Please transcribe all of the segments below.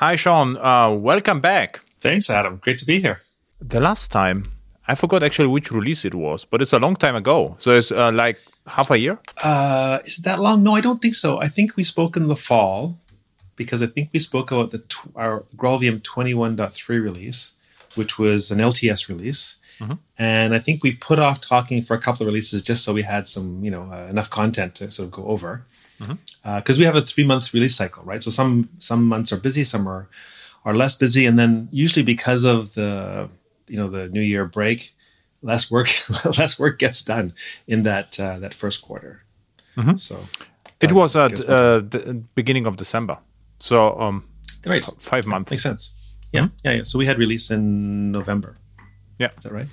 Hi, Shaun. Uh, welcome back. Thanks, Adam. Great to be here. The last time, I forgot actually which release it was, but it's a long time ago. So it's uh, like half a year. Uh, is it that long? No, I don't think so. I think we spoke in the fall because I think we spoke about the tw- our GraalVM 21.3 release, which was an LTS release. Mm-hmm. And I think we put off talking for a couple of releases just so we had some, you know, uh, enough content to sort of go over. Because mm-hmm. uh, we have a three month release cycle, right? So some some months are busy, some are are less busy, and then usually because of the you know the New Year break, less work less work gets done in that uh, that first quarter. Mm-hmm. So it was at uh, the beginning of December. So um, right, five months makes sense. Yeah, mm-hmm. yeah, yeah. So we had release in November. Yeah, is that right?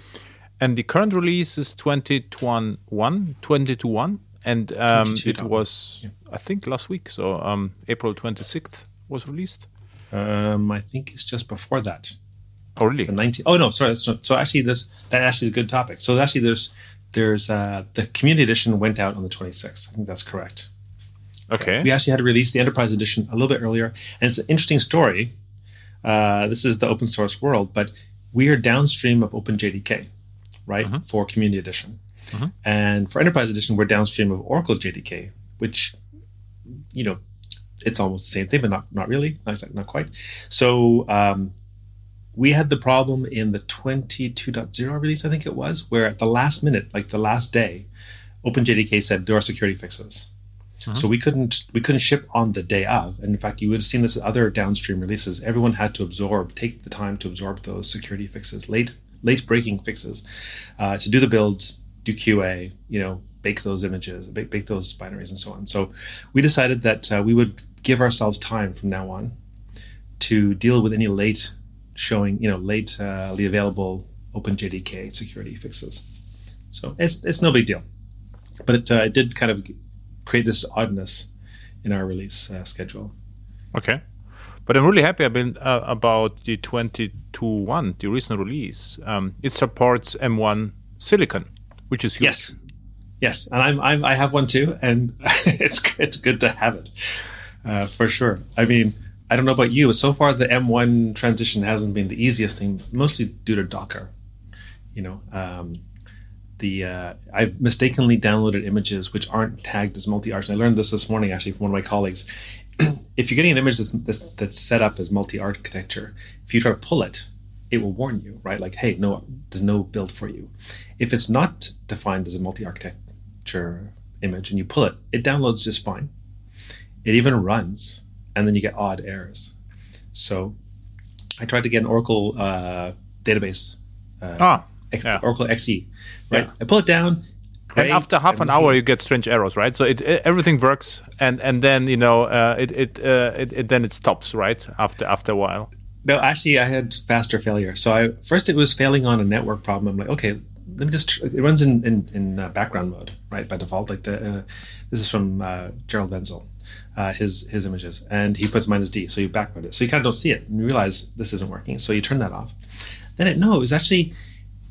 And the current release is 2021, 20 to 1. And um, it was, yeah. I think, last week. So um, April 26th was released. Um, I think it's just before that. Oh, really? The 19. Oh, no, sorry. So, so, actually, this that actually is a good topic. So actually, there's there's uh, the community edition went out on the 26th. I think that's correct. Okay. We actually had to release the enterprise edition a little bit earlier, and it's an interesting story. Uh, this is the open source world, but we are downstream of OpenJDK, right, mm-hmm. for Community Edition. Mm-hmm. And for Enterprise Edition, we're downstream of Oracle JDK, which, you know, it's almost the same thing, but not not really, not, not quite. So um, we had the problem in the 22.0 release, I think it was, where at the last minute, like the last day, OpenJDK said there are security fixes. Mm-hmm. So we couldn't we couldn't ship on the day of. And in fact, you would have seen this other downstream releases. Everyone had to absorb, take the time to absorb those security fixes, late late breaking fixes, uh, to do the builds, do QA, you know, bake those images, bake, bake those binaries, and so on. So we decided that uh, we would give ourselves time from now on to deal with any late showing, you know, lately uh, available OpenJDK security fixes. So it's it's no big deal, but it, uh, it did kind of create this oddness in our release uh, schedule. Okay. But I'm really happy about, uh, about the 22.1, the recent release. Um, it supports M1 Silicon, which is huge. Yes, yes, and I'm, I'm I have one too, and it's it's good to have it uh, for sure. I mean, I don't know about you, but so far the M1 transition hasn't been the easiest thing, mostly due to Docker. You know, um, the uh, I've mistakenly downloaded images which aren't tagged as multi-arch. And I learned this this morning actually from one of my colleagues. if you're getting an image that's, that's, set up as multi-architecture, if you try to pull it, it will warn you, right? Like, hey, no, there's no build for you. If it's not defined as a multi-architecture image and you pull it, it downloads just fine. It even runs, and then you get odd errors. So, I tried to get an Oracle uh, database. Uh, ah, X, yeah. Oracle XE right? Yeah. I pull it down. Great, and after half an hour, you get strange errors, right? So it, it everything works, and and then you know uh, it it, uh, it, it then it stops, right? After after a while. No, actually, I had faster failure. So I first it was failing on a network problem. I'm like, okay, let me just. It runs in in, in uh, background mode, right, by default. Like the uh, this is from uh, Gerald Venzl, uh, his his images, and he puts minus D, so you background it, so you kind of don't see it and you realize this isn't working. So you turn that off. Then it no, it was actually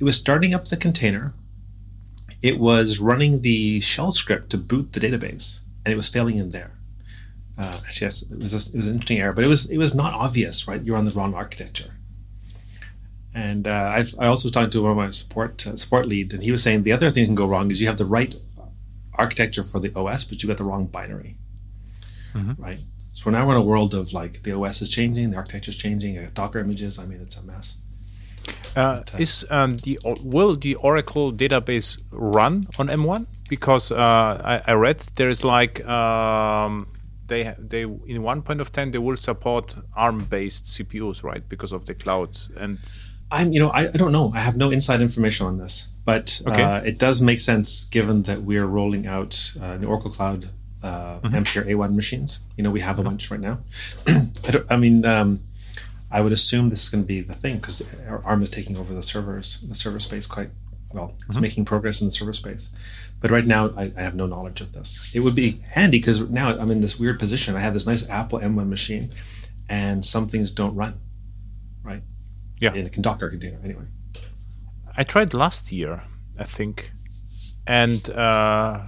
it was starting up the container it was running the shell script to boot the database, and it was failing in there. Uh, actually, yes, it was a, it was an interesting error, but it was it was not obvious, right? You're on the wrong architecture. And uh, I've, I also was talking to one of my support uh, support lead, and he was saying the other thing that can go wrong is you have the right architecture for the OS, but you got the wrong binary, mm-hmm. right? So now we're in a world of like the OS is changing, the architecture is changing, Docker images. I mean, it's a mess. Uh, is um, the will the Oracle database run on M1? Because uh, I, I, read there is like um, they they in one point of time they will support ARM-based CPUs, right? Because of the cloud and. I'm, you know, I, I don't know. I have no inside information on this, but okay. uh, it does make sense given that we're rolling out uh, the Oracle Cloud uh, mm-hmm. Ampere A1 machines. You know, we have a mm-hmm. bunch right now. I, I mean, um, I would assume this is going to be the thing because ARM is taking over the servers, the server space quite well. It's mm-hmm. making progress in the server space. But right now, I, I have no knowledge of this. It would be handy because now I'm in this weird position. I have this nice Apple M1 machine, and some things don't run, right? Yeah. In a Docker container, anyway. I tried last year, I think, and uh,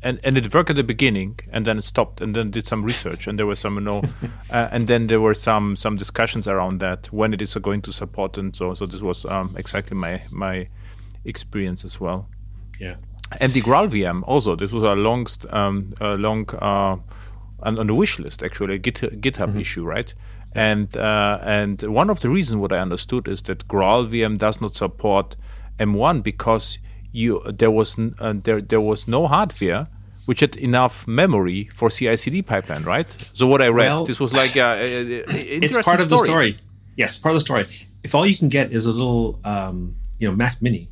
and and it worked at the beginning, and then it stopped, and then did some research, and there were some you know, uh, and then there were some some discussions around that when it is going to support, and so so this was um, exactly my my experience as well. Yeah. And the GraalVM also. This was a long, um, a long uh, on, on the wish list actually, Git, GitHub mm-hmm. issue, right? And uh, and one of the reasons what I understood is that GraalVM does not support M1 because you there was uh, there there was no hardware which had enough memory for CI/CD pipeline, right? So what I read, well, this was like a, a, a it's part of the story. Yes, part of the story. If all you can get is a little, um, you know, Mac Mini,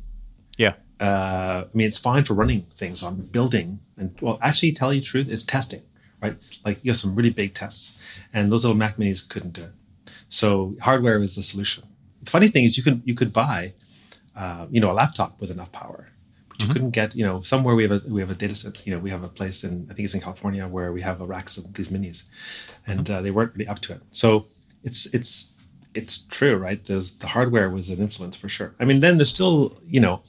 yeah. Uh, I mean, it's fine for running things on building, and well, actually, tell you the truth, it's testing, right? Like you have some really big tests, and those little Mac Minis couldn't do it. So hardware is the solution. The funny thing is, you can you could buy uh, you know, a laptop with enough power. But you mm-hmm. couldn't get, you know, somewhere we have a we have a data set. You know, we have a place in I think it's in California where we have a racks of these minis, and uh, they weren't really up to it. So it's it's it's true, right? There's the hardware was an influence for sure. I mean, then there's still, you know,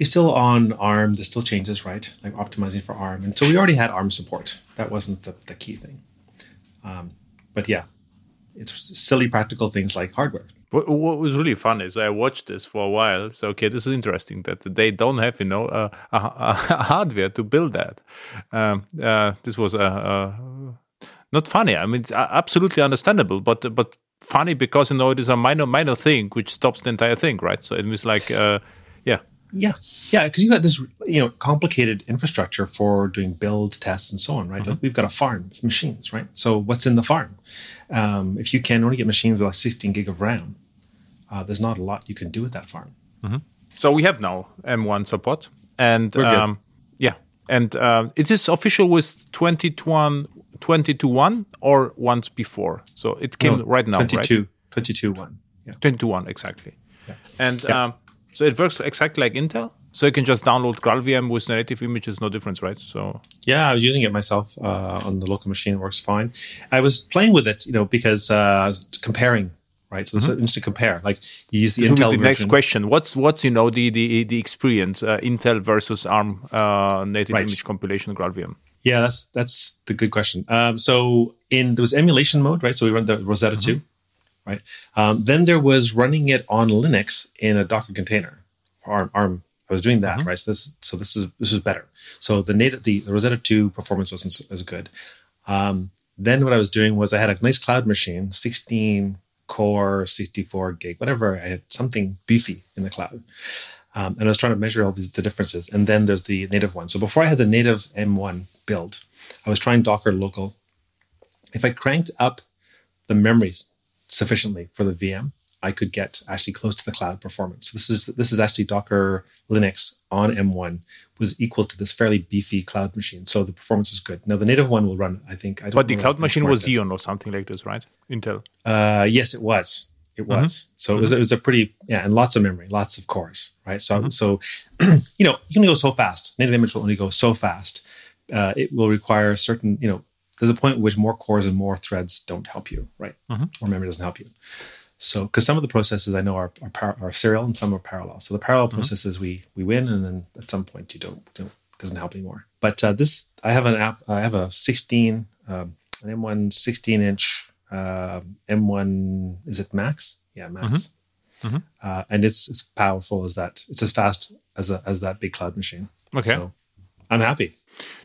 you're still on ARM. There's still changes, right? Like optimizing for ARM, and so we already had ARM support. That wasn't the, the key thing. Um, but yeah, it's silly practical things like hardware. What, what, was really fun is I watched this for a while. So okay, this is interesting that they don't have you know uh, a, a, hardware to build that. Um, uh, this was a, a, not funny. I mean, absolutely understandable, but but funny because you know it is a minor minor thing which stops the entire thing, right? So it was like, uh, yeah, yeah, because you got this you know complicated infrastructure for doing builds, tests, and so on, right? Mm-hmm. We've got a farm of machines, right? So what's in the farm? Um, if you can only get machines with like 16 gig of RAM, uh, there's not a lot you can do with that farm. Mm-hmm. So we have now M1 support, and um, yeah, and uh, it is official with 20 to 1, 20 to 1 or once before. So it came no, right now, 22, right? 22 1. Yeah. 20 to 1, exactly. Yeah. And yeah. Um, so it works exactly like Intel. So you can just download GraalVM with native images, no difference, right? So yeah, I was using it myself uh, on the local machine. It works fine. I was playing with it, you know, because uh, I was comparing right? So mm-hmm. it's to compare. Like you use the this Intel. the version. next question: What's what's you know the the the experience uh, Intel versus ARM uh, native right. image compilation GraalVM? Yeah, that's that's the good question. Um, so in there was emulation mode, right? So we run the Rosetta mm-hmm. two, right? Um, then there was running it on Linux in a Docker container. ARM, ARM. I was doing that, mm-hmm. right? So this so this is this is better. So the native the, the Rosetta two performance wasn't as good. Um, then what I was doing was I had a nice cloud machine, 16 core 64 gig whatever i had something beefy in the cloud um, and i was trying to measure all these the differences and then there's the native one so before i had the native m1 build i was trying docker local if i cranked up the memories sufficiently for the vm I could get actually close to the cloud performance. So this is this is actually Docker Linux on M1 was equal to this fairly beefy cloud machine. So the performance is good. Now the native one will run, I think. I don't but the cloud machine was Xeon or something like this, right? Intel. Uh, yes, it was. It mm-hmm. was. Mm-hmm. So it was, it was a pretty yeah, and lots of memory, lots of cores, right? So mm-hmm. so you know you can go so fast. Native image will only go so fast. Uh, it will require certain you know. There's a point at which more cores and more threads don't help you, right? Mm-hmm. More memory doesn't help you. So, because some of the processes I know are, are, par- are, serial and some are parallel. So the parallel mm-hmm. processes we we win, and then at some point you don't, don't doesn't help anymore. But uh, this I have an app. I have a 16 um, an M1 16 inch uh, M1. Is it Max? Yeah, Max. Mm-hmm. Mm-hmm. Uh, and it's as powerful as that. It's as fast as a, as that big cloud machine. Okay. So I'm happy.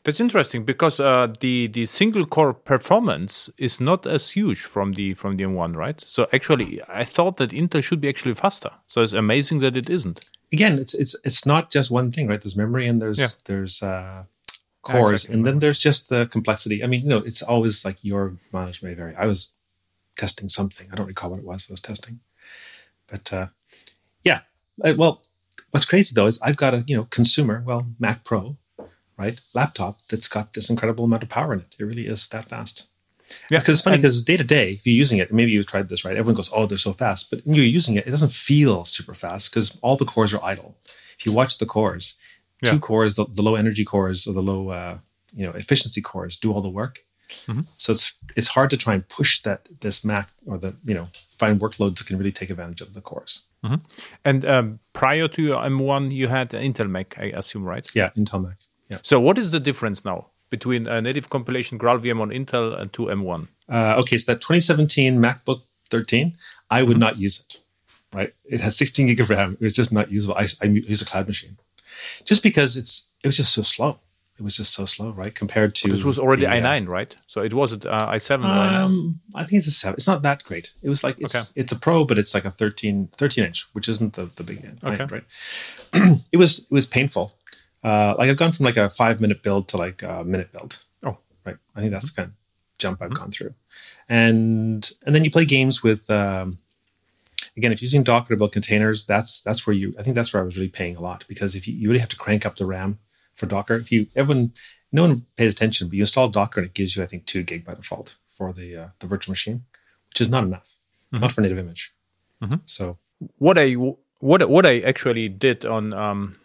That's interesting because uh, the the single core performance is not as huge from the from the M1, right? So actually, I thought that Intel should be actually faster. So it's amazing that it isn't. Again, it's it's it's not just one thing, right? There's memory and there's yeah. there's uh, cores, exactly. and then there's just the complexity. I mean, you know, it's always like your mileage may vary. I was testing something. I don't recall what it was I was testing, but uh, yeah. I, well, what's crazy though is I've got a you know consumer, well, Mac Pro right laptop that's got this incredible amount of power in it. It really is that fast. Yeah, because it's funny because day to day, if you're using it, maybe you've tried this, right? Everyone goes, "Oh, they're so fast," but when you're using it, it doesn't feel super fast because all the cores are idle. If you watch the cores, yeah. two cores, the, the, low energy cores or the low, uh, you know, efficiency cores, do all the work. Mm-hmm. So it's it's hard to try and push that this Mac or the you know find workloads that can really take advantage of the cores. Mm-hmm. And um, prior to M1, you had Intel Mac, I assume, right? Yeah, Intel Mac. Yeah. So what is the difference now between a native compilation GraalVM on Intel and 2M1? Uh, okay, so that 2017 MacBook 13, I would not use it. Right, it has 16 gig of RAM. It was just not usable. I, I use a cloud machine, just because it's it was just so slow. It was just so slow, right? Compared to This was already the, uh, i9, right? So it wasn't uh, i7 or i9. Um, I think it's a seven. It's not that great. It was like it's Okay. it's a pro, but it's like a 13, 13 inch, which isn't the the big end, Okay. right? it was it was painful. Uh, like I've gone from like a five minute build to like a minute build. Oh. right. I think that's the kind of jump I've gone through, and and then you play games with. Um, again, if you're using Docker to build containers, that's that's where you. I think that's where I was really paying a lot because if you, you really have to crank up the RAM for Docker. If you everyone no one pays attention, but you install Docker and it gives you I think two gig by default for the uh, the virtual machine, which is not enough, not for native image. So what I what what I actually did on um,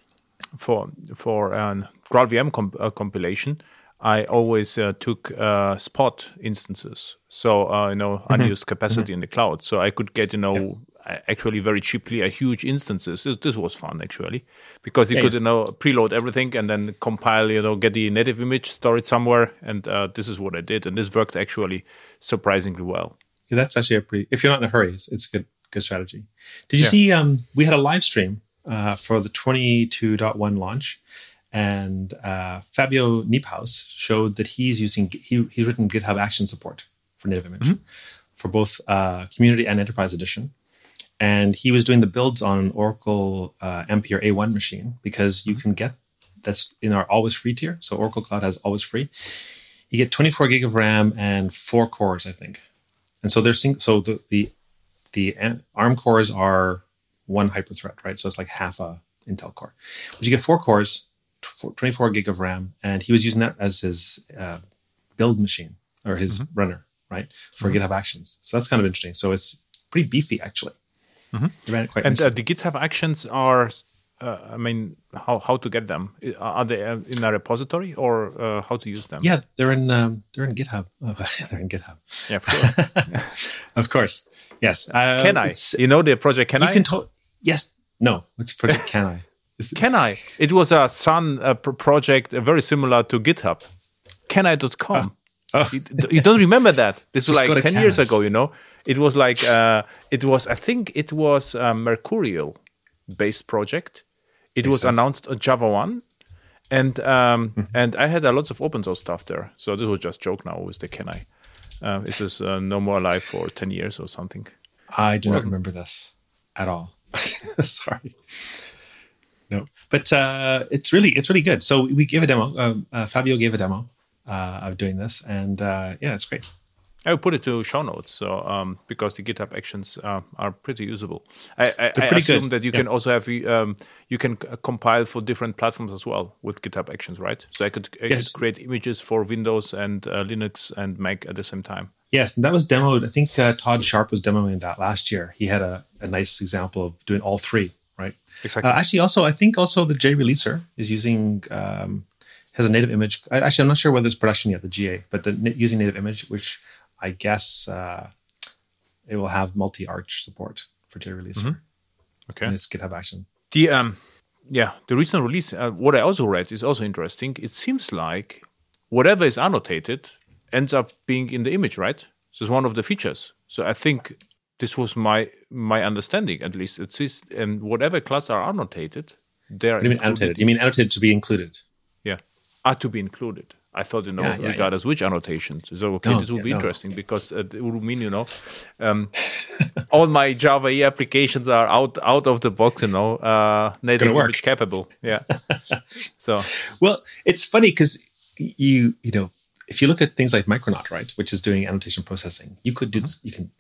for for an GraalVM comp- uh, compilation, I always uh, took uh, spot instances, so uh, you know unused capacity in the cloud, so I could get you know a- actually very cheaply a huge instances. This, this was fun actually because you Yeah, could yeah. you know preload everything and then compile you know get the native image, store it somewhere, and uh, this is what I did, and this worked actually surprisingly well. yeah, that's actually a pretty. If you're not in a hurry, it's, it's a good good strategy. Did you Yeah. see? Um, we had a live stream uh, for the 22.1 launch, and uh, Fabio Niephaus showed that he's using he, he's written GitHub Action support for native image for both uh, community and enterprise edition. And he was doing the builds on an Oracle uh, Ampere A1 machine because you can get that's in our always free tier. So Oracle Cloud has always free. You get 24 gig of RAM and four cores, I think. And so there's so the the the ARM cores are one hyperthread, right? So it's like half a Intel core. But you get four cores, 24 gig of RAM, and he was using that as his uh, build machine or his runner, right, for GitHub Actions. So that's kind of interesting. So it's pretty beefy, actually. He ran it quite And uh, the GitHub Actions are, uh, I mean, how how to get them? Are they uh, in a repository or uh, how to use them? yeah, they're in um, they're in GitHub. Oh, they're in GitHub. yeah, for sure. Of course, yes. Uh, Can I? You know the project Can You I? can to- yes. No, it's Project Can I? It- Can I? It was a Sun uh, pr- project uh, very similar to GitHub. Kenai.com. Oh. You, you don't remember that? This was like 10 years ago, you know? It was like, uh, it was, I think it was a Mercurial based project. It was sense. announced on JavaOne. And um, and I had a lots of open source stuff there. So this was just joke now with the Kenai. Uh, this is uh, no more alive for 10 years or something. I do not remember this at all. Sorry. No, but uh, it's really it's really good. So we gave a demo. Um, uh, Fabio gave a demo uh, of doing this, and uh, yeah, it's great. I will put it to show notes, so um, because the GitHub Actions uh, are pretty usable. I, I, I pretty assume good, that you yeah. can also have um, you can compile for different platforms as well with GitHub Actions, right? So I could, I Yes. could create images for Windows and uh, Linux and Mac at the same time. Yes, and that was demoed. I think uh, Todd Sharp was demoing that last year. He had a, a nice example of doing all three, right? Exactly. Uh, actually, also, I think also the JReleaser is using um, has a native image. Actually, I'm not sure whether it's production yet, the GA, but the using native image, which I guess uh, it will have multi arch support for JReleaser okay. and it's GitHub Action. The um, yeah, the recent release. Uh, what I also read is also interesting. It seems like whatever is annotated ends up being in the image, right? So it's one of the features. So I think this was my my understanding at least. It's says um, whatever class are annotated, they're you mean annotated? You mean annotated to be included? Yeah, are to be included. I thought you know Yeah, yeah, regardless which annotations. So okay, No, this would yeah, be no. interesting because uh, it would mean you know, um, all my Java E applications are out out of the box. You know, uh, native work. capable. Yeah. so Well, it's funny because you you know if you look at things like Micronaut, right, which is doing annotation processing, you could do this. You can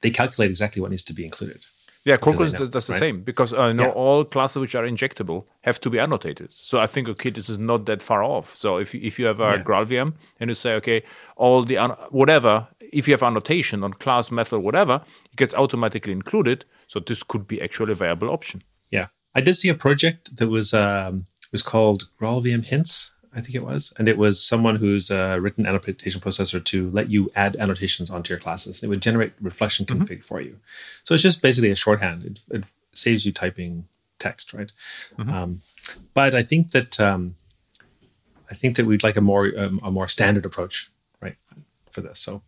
they calculate exactly what needs to be included. Yeah, Because Quarkus they know, does, does the right? same because uh, know Yeah. all classes which are injectable have to be annotated. So I think okay, this is not that far off. So if you, if you have a Yeah. GraalVM and you say okay, all the whatever, if you have annotation on class method whatever, it gets automatically included. So this could be actually a viable option. Yeah, I did see a project that was um, was called GraalVM Hints, I think it was, and it was someone who's uh, written annotation processor to let you add annotations onto your classes. It would generate reflection config for you. So it's just basically a shorthand. It, it saves you typing text, right? Um, but I think that um, I think that we'd like a more um, a more standard approach, right, for this. So,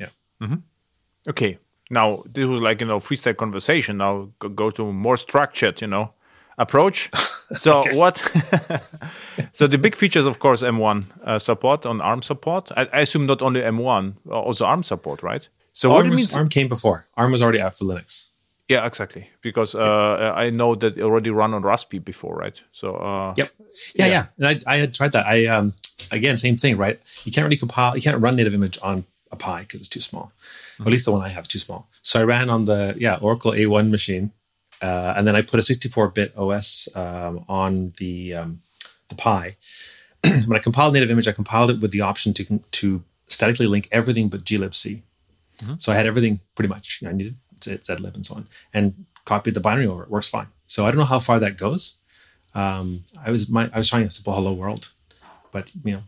yeah. Mm-hmm. Okay. Now this was like you know freestyle conversation. Now go to more structured, you know, approach. So what? so the big features, of course, M1 uh, support on ARM support. I, I assume not only M1, uh, also ARM support, right? So what ARM, it was- means? ARM came before. ARM was already out for Linux. Yeah, exactly. Because uh, I know that it already run on Raspi before, right? So uh, Yep. Yeah, yeah. And I, I had tried that. I um again same thing, right? You can't really compile. You can't run native image on a Pi because it's too small. Or at least the one I have is too small. So I ran on the yeah Oracle A1 machine, uh, and then I put a 64-bit OS um, on the um, the Pi. when I compiled native image, I compiled it with the option to to statically link everything but glibc. So I had everything pretty much I needed, zlib and so on, and copied the binary over. It works fine. So I don't know how far that goes. Um, I was my, I was trying a simple hello world, but you know,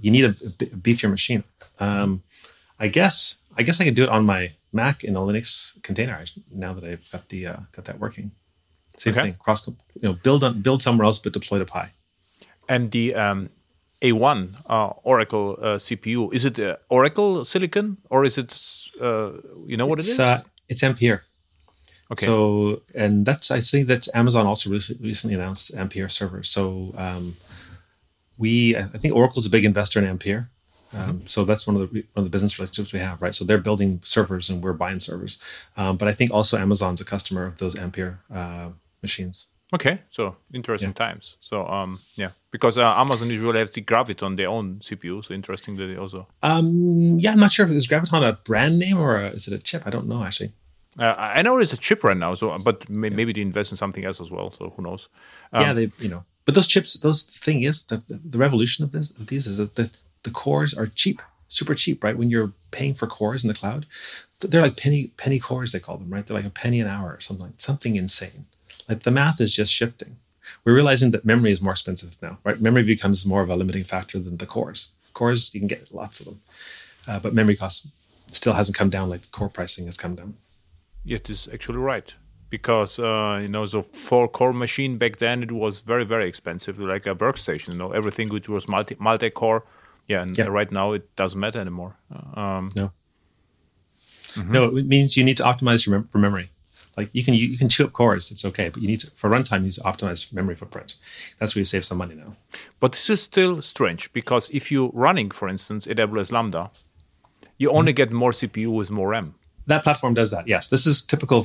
you need a beefier machine. Um, I guess I guess I could do it on my Mac in a Linux container now that I've got the uh, got that working. Same Okay. thing. Cross, you know, build on build somewhere else, but deploy to Pi. and the um, A1 uh, Oracle uh, CPU is it uh, Oracle Silicon or is it uh, you know what it It's uh, it's Ampere. okay. So, and that's I think that Amazon also recently announced Ampere servers. So, um, we I think Oracle's a big investor in Ampere. Um, So that's one of the one of the business relationships we have, right? So they're building servers and we're buying servers. Um, but I think also Amazon's a customer of those Ampere uh, machines. Okay, so interesting times. So um, yeah, because uh, Amazon usually has the Graviton their own CPU. So interesting that they also. Um, yeah, I'm not sure if is Graviton a brand name or a, is it a chip? I don't know actually. Uh, I know it's a chip right now. So but may, maybe they invest in something else as well. So who knows? Um, yeah, they you know, but those chips, those thing is the, the the revolution of this of these is that the the cores are cheap, super cheap, right? When you're paying for cores in the cloud, they're like penny penny cores they call them, right? They're like a penny an hour or something, something insane. Like the math is just shifting. We're realizing that memory is more expensive now, right? Memory becomes more of a limiting factor than the cores. Cores you can get lots of them, uh, but memory cost still hasn't come down like the core pricing has come down. It is actually right because uh, you know the four core machine back then it was very very expensive like a workstation you know everything which was multi multi core yeah and Yeah. right now it doesn't matter anymore um, No. No, it means you need to optimize your mem- for memory. Like you can you, you can chew up cores, it's okay, but you need to for runtime you need to optimize memory footprint. That's where you save some money now. but this is still strange because if you're running for instance AWS Lambda you only get more CPU with more RAM That platform does that. Yes, this is typical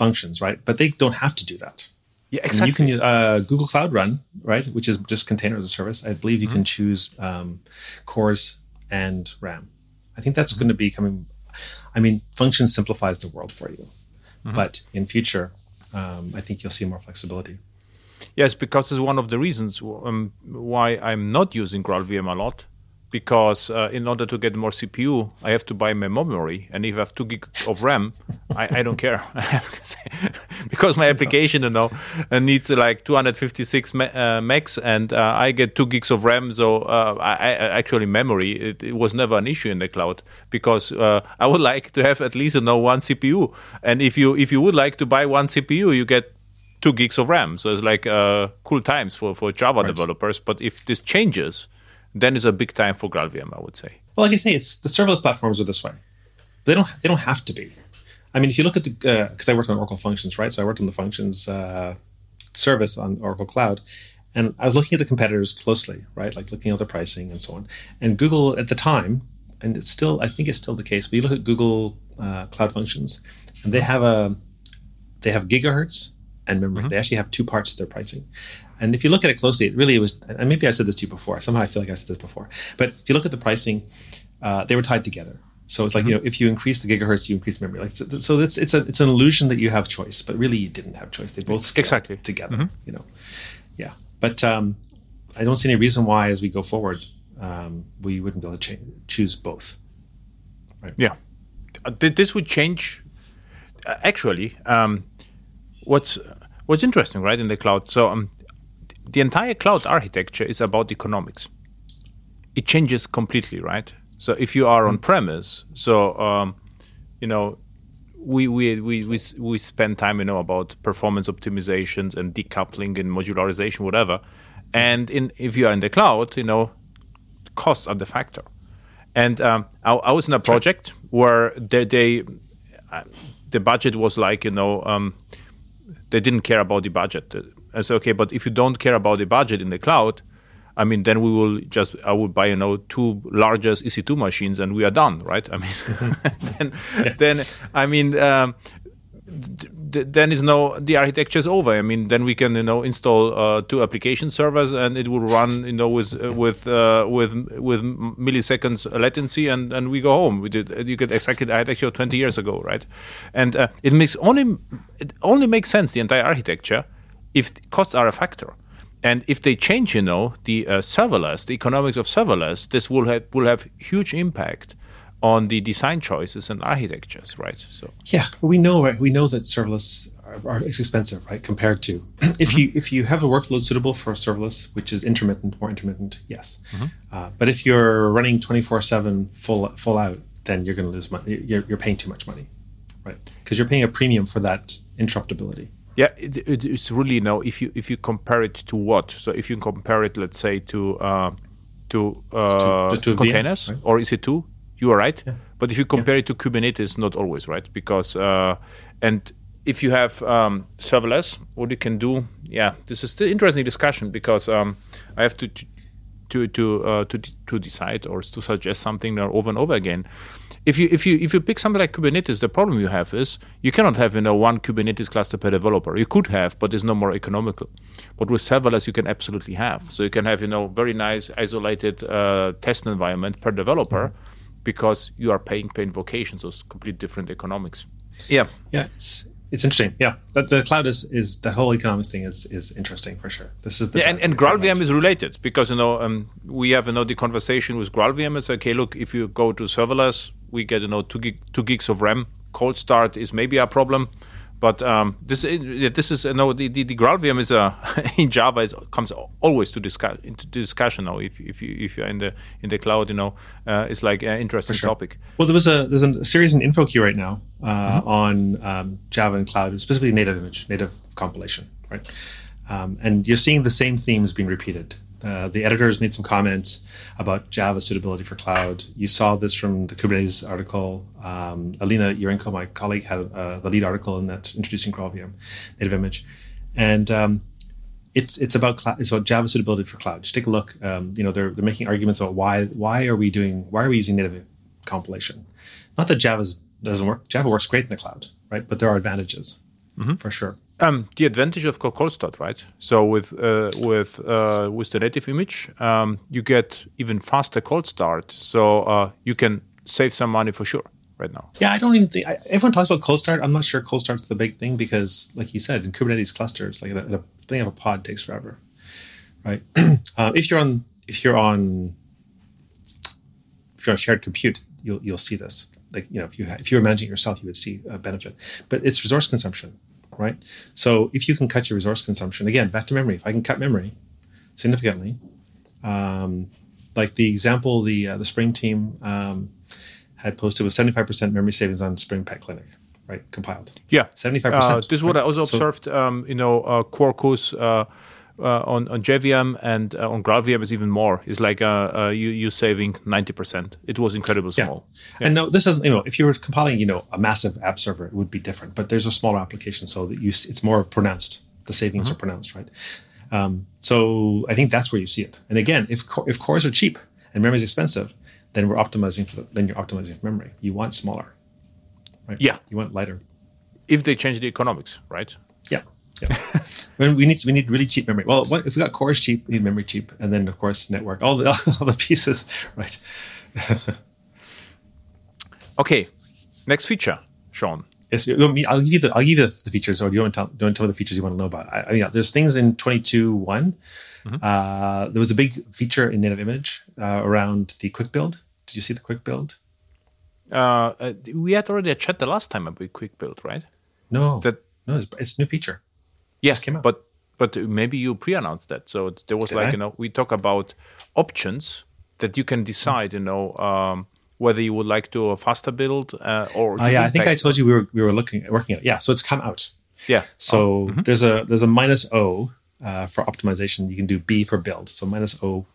functions, right? But they don't have to do that. Yeah And exactly you can use uh, Google Cloud Run, right, which is just container as a service. I believe you can choose um, cores and RAM. I think that's going to be coming. I mean, function simplifies the world for you, but in future, um, I think you'll see more flexibility. Yes, because it's one of the reasons um, why I'm not using GraalVM a lot. Because uh, in order to get more CPU, I have to buy my memory, and if I have two gig of RAM, I, I don't care because my application, you know, uh, needs uh, like 256 me- uh, megs, and uh, I get two gigs of RAM. So uh, I, I actually memory it, it was never an issue in the cloud because uh, I would like to have at least you know one CPU, and if you if you would like to buy one CPU, you get two gigs of RAM. So it's like uh, cool times for, for Java developers. But if this changes, then it's a big time for GraalVM, I would say. Well, like I say, it's the serverless platforms are this way. They don't. They don't have to be. I mean, if you look at the because I worked on Oracle Functions, right? So I worked on the Functions uh, service on Oracle Cloud, and I was looking at the competitors closely, right? Like looking at the pricing and so on. And Google at the time, and it's still, I think it's still the case. But you look at Google uh, Cloud Functions, and they have a they have gigahertz and memory. They actually have two parts to their pricing. And if you look at it closely, it really was. And maybe I said this to you before. Somehow I feel like I said this before. But if you look at the pricing, uh, they were tied together. So it's like you know, if you increase the gigahertz, you increase memory. Like so, so it's it's a it's an illusion that you have choice, but really you didn't have choice. They both Exactly. together. You know, yeah. But um, I don't see any reason why, as we go forward, um, we wouldn't be able to choose both. Right? Yeah. Uh, th- This would change. Uh, actually, um, what's what's interesting, right, in the cloud? So um, the entire cloud architecture is about economics. It changes completely, right? So if you are on premise, so um, you know, we we we we we spend time, you know, about performance optimizations and decoupling and modularization, whatever. And in if you are in the cloud, you know, costs are the factor. And um, I, I, was in a project where they, they uh, the budget was like you know um, they didn't care about the budget. I said okay, but if you don't care about the budget in the cloud, I mean, then we will just I would buy you know two largest EC2 machines and we are done, right? I mean, then, yeah. then I mean. Um, then is no the architecture is over. I mean, then we can you know install uh, two application servers and it will run you know with uh, with uh, with with milliseconds latency and and we go home. We did you could exactly the architecture 20 years ago, right? And uh, it makes only it only makes sense the entire architecture if costs are a factor. And if they change, you know, the uh, serverless, the economics of serverless, this will have will have huge impact on the design choices and architectures, right? So yeah, we know right? we know that serverless are, are expensive, right? Compared to if you if you have a workload suitable for serverless, which is intermittent, more intermittent, yes. Mm-hmm. Uh, but if you're running twenty four seven full full out, then you're going to lose money. You're, you're paying too much money, right? Because you're paying a premium for that interruptibility. Yeah, it, it, it's really know if you if you compare it to what? So if you compare it, let's say to uh, to, uh, to, to containers VM, right? or EC2 you are right. Yeah. But if you compare yeah. it to Kubernetes, not always, right? Because uh, and if you have um, serverless, what you can do, yeah, this is still interesting discussion because um, I have to to to uh, to to decide or to suggest something over and over again. If you if you if you pick something like Kubernetes, the problem you have is you cannot have you know one Kubernetes cluster per developer. You could have, but it's no more economical. But with serverless, you can absolutely have. So you can have you know very nice isolated uh, test environment per developer. Because you are paying per invocation, so it's completely different economics. Yeah, yeah, it's it's interesting. Yeah, that the cloud is is the whole economics thing is is interesting for sure. This is the yeah, and, and GraalVM is related because you know um, we have you know the conversation with GraalVM is okay. Look, if you go to serverless, we get you know two gig two gigs of RAM. Cold start is maybe a problem. But um, this this is no the the, the GraalVM is a in Java is, comes always to discuss into discussion now. If if you if you're in the in the cloud, you know, uh, it's like an interesting sure. topic. Well, there was a there's a series in InfoQ right now uh, mm-hmm. on um, Java and cloud, specifically native image, native compilation, right? Um, and you're seeing the same themes being repeated. Uh, the editors made some comments about Java suitability for cloud. You saw this from the Kubernetes article. Um, Alina Yurenko, my colleague, had uh, the lead article in that introducing GraalVM native image, and um, it's it's about cl- it's about Java suitability for cloud. Just take a look. Um, you know, they're they're making arguments about why why are we doing why are we using native compilation? Not that Java doesn't work. Java works great in the cloud, right? But there are advantages mm-hmm. for sure. Um, the advantage of cold start, right? So with uh, with uh, with the native image, um, you get even faster cold start. So uh, you can save some money for sure right now. Yeah, I don't even think I, everyone talks about cold start. I'm not sure cold start's the big thing because, like you said, in Kubernetes clusters, like a, thing of a pod takes forever, right? Uh, if you're on if you're on if you're on shared compute, you'll you'll see this. Like you know, if you if you were managing it yourself, you would see a benefit. But it's resource consumption right? So if you can cut your resource consumption, again, back to memory, if I can cut memory significantly, um, like the example the uh, the Spring team um, had posted was 75% memory savings on Spring Pet Clinic, right? Compiled. Yeah. 75%. Uh, this is what I also observed, so, um, you know, uh, Quarkus, uh, on on JVM and uh, on GraalVM is even more. It's like uh, uh, you you saving ninety percent. It was incredibly small. Yeah. yeah. And no, this is you know if you were compiling you know a massive app server, it would be different. But there's a smaller application, so that you it's more pronounced. The savings mm-hmm. are pronounced, right? Um, so I think that's where you see it. And again, if if cores are cheap and memory is expensive, then we're optimizing for the, then you're optimizing for memory. You want smaller, right? Yeah, you want lighter. If they change the economics, right? Yeah. We need we need really cheap memory. Well, what, if we got cores cheap, we need memory cheap, and then of course network, all the all the pieces, right? okay, next feature, Shaun. Yes, I'll give you the I'll give you the, features, or do you want to tell, do you want to tell me the features you want to know about? I, I mean, yeah, there's things in 22 one. Mm-hmm. Uh, there was a big feature in native image uh, around the quick build. Did you see the quick build? Uh, uh we had already a chat the last time about quick build, right? No, that no, it's, it's a new feature. Yes, came out. but but maybe you pre-announced that. So there was Did like I? you know we talk about options that you can decide. You know. Um, whether you would like to a faster build uh, or oh, yeah, I think I told you we were we were looking working at it. Yeah, so it's come out. Yeah. So oh. mm-hmm. there's a there's a minus O uh, for optimization, you can do B for build, so minus O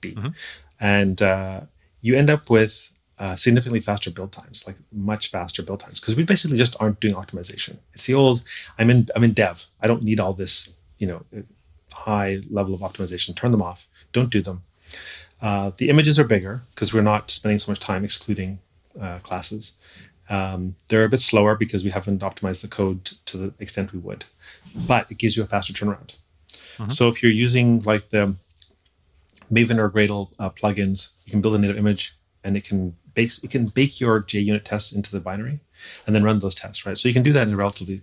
B, and uh, you end up with uh, significantly faster build times, like much faster build times, because we basically just aren't doing optimization. It's the old I'm in I'm in dev. I don't need all this, you know, high level of optimization. Turn them off. Don't do them. Uh, the images are bigger because we're not spending so much time excluding uh, classes. Um, they're a bit slower because we haven't optimized the code to the extent we would, but it gives you a faster turnaround. So if you're using like the Maven or Gradle uh, plugins, you can build a native image and it can base it can bake your JUnit tests into the binary and then run those tests, right? So you can do that in a relatively,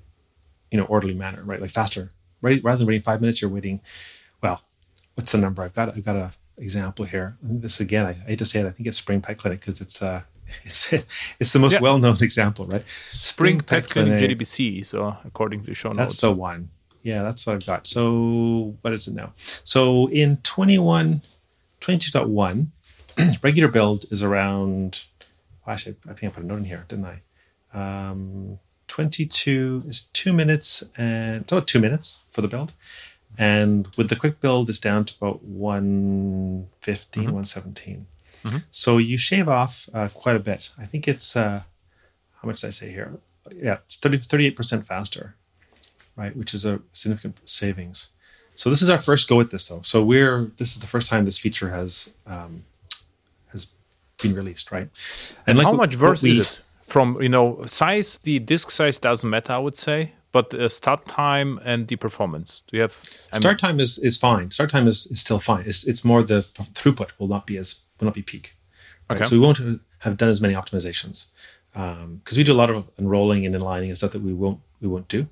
you know, orderly manner, right? Like faster. Right? Rather than waiting five minutes, you're waiting. Well, what's the number? I've got I've got a example here. This again, I, I hate to say it. I think it's Spring Pet Clinic because it's uh it's it's the most Yeah. well known example, right? Spring Pet Clinic JDBC. So according to show That's notes. the one. Yeah, that's what I've got. So what is it now? So in 21, 22.1, regular build is around, actually, I think I put a note in here, didn't I? Um, 22 is two minutes and it's about two minutes for the build. And with the quick build, it's down to about 115, 117. So you shave off uh, quite a bit. I think it's, uh, how much did I say here? Yeah, it's 30, 38% faster right? Which is a significant savings. So this is our first go at this, though. So we're this is the first time this feature has um, has been released, right? And like How much worse we- is it? From you know size, the disk size doesn't matter, I would say, but the start time and the performance. Do you have I mean, Start time is, is fine. Start time is, is still fine. It's, it's more the throughput will not be as will not be peak. Right? Okay. So we won't have done as many optimizations because we do a lot of unrolling and inlining and stuff that we won't we won't do.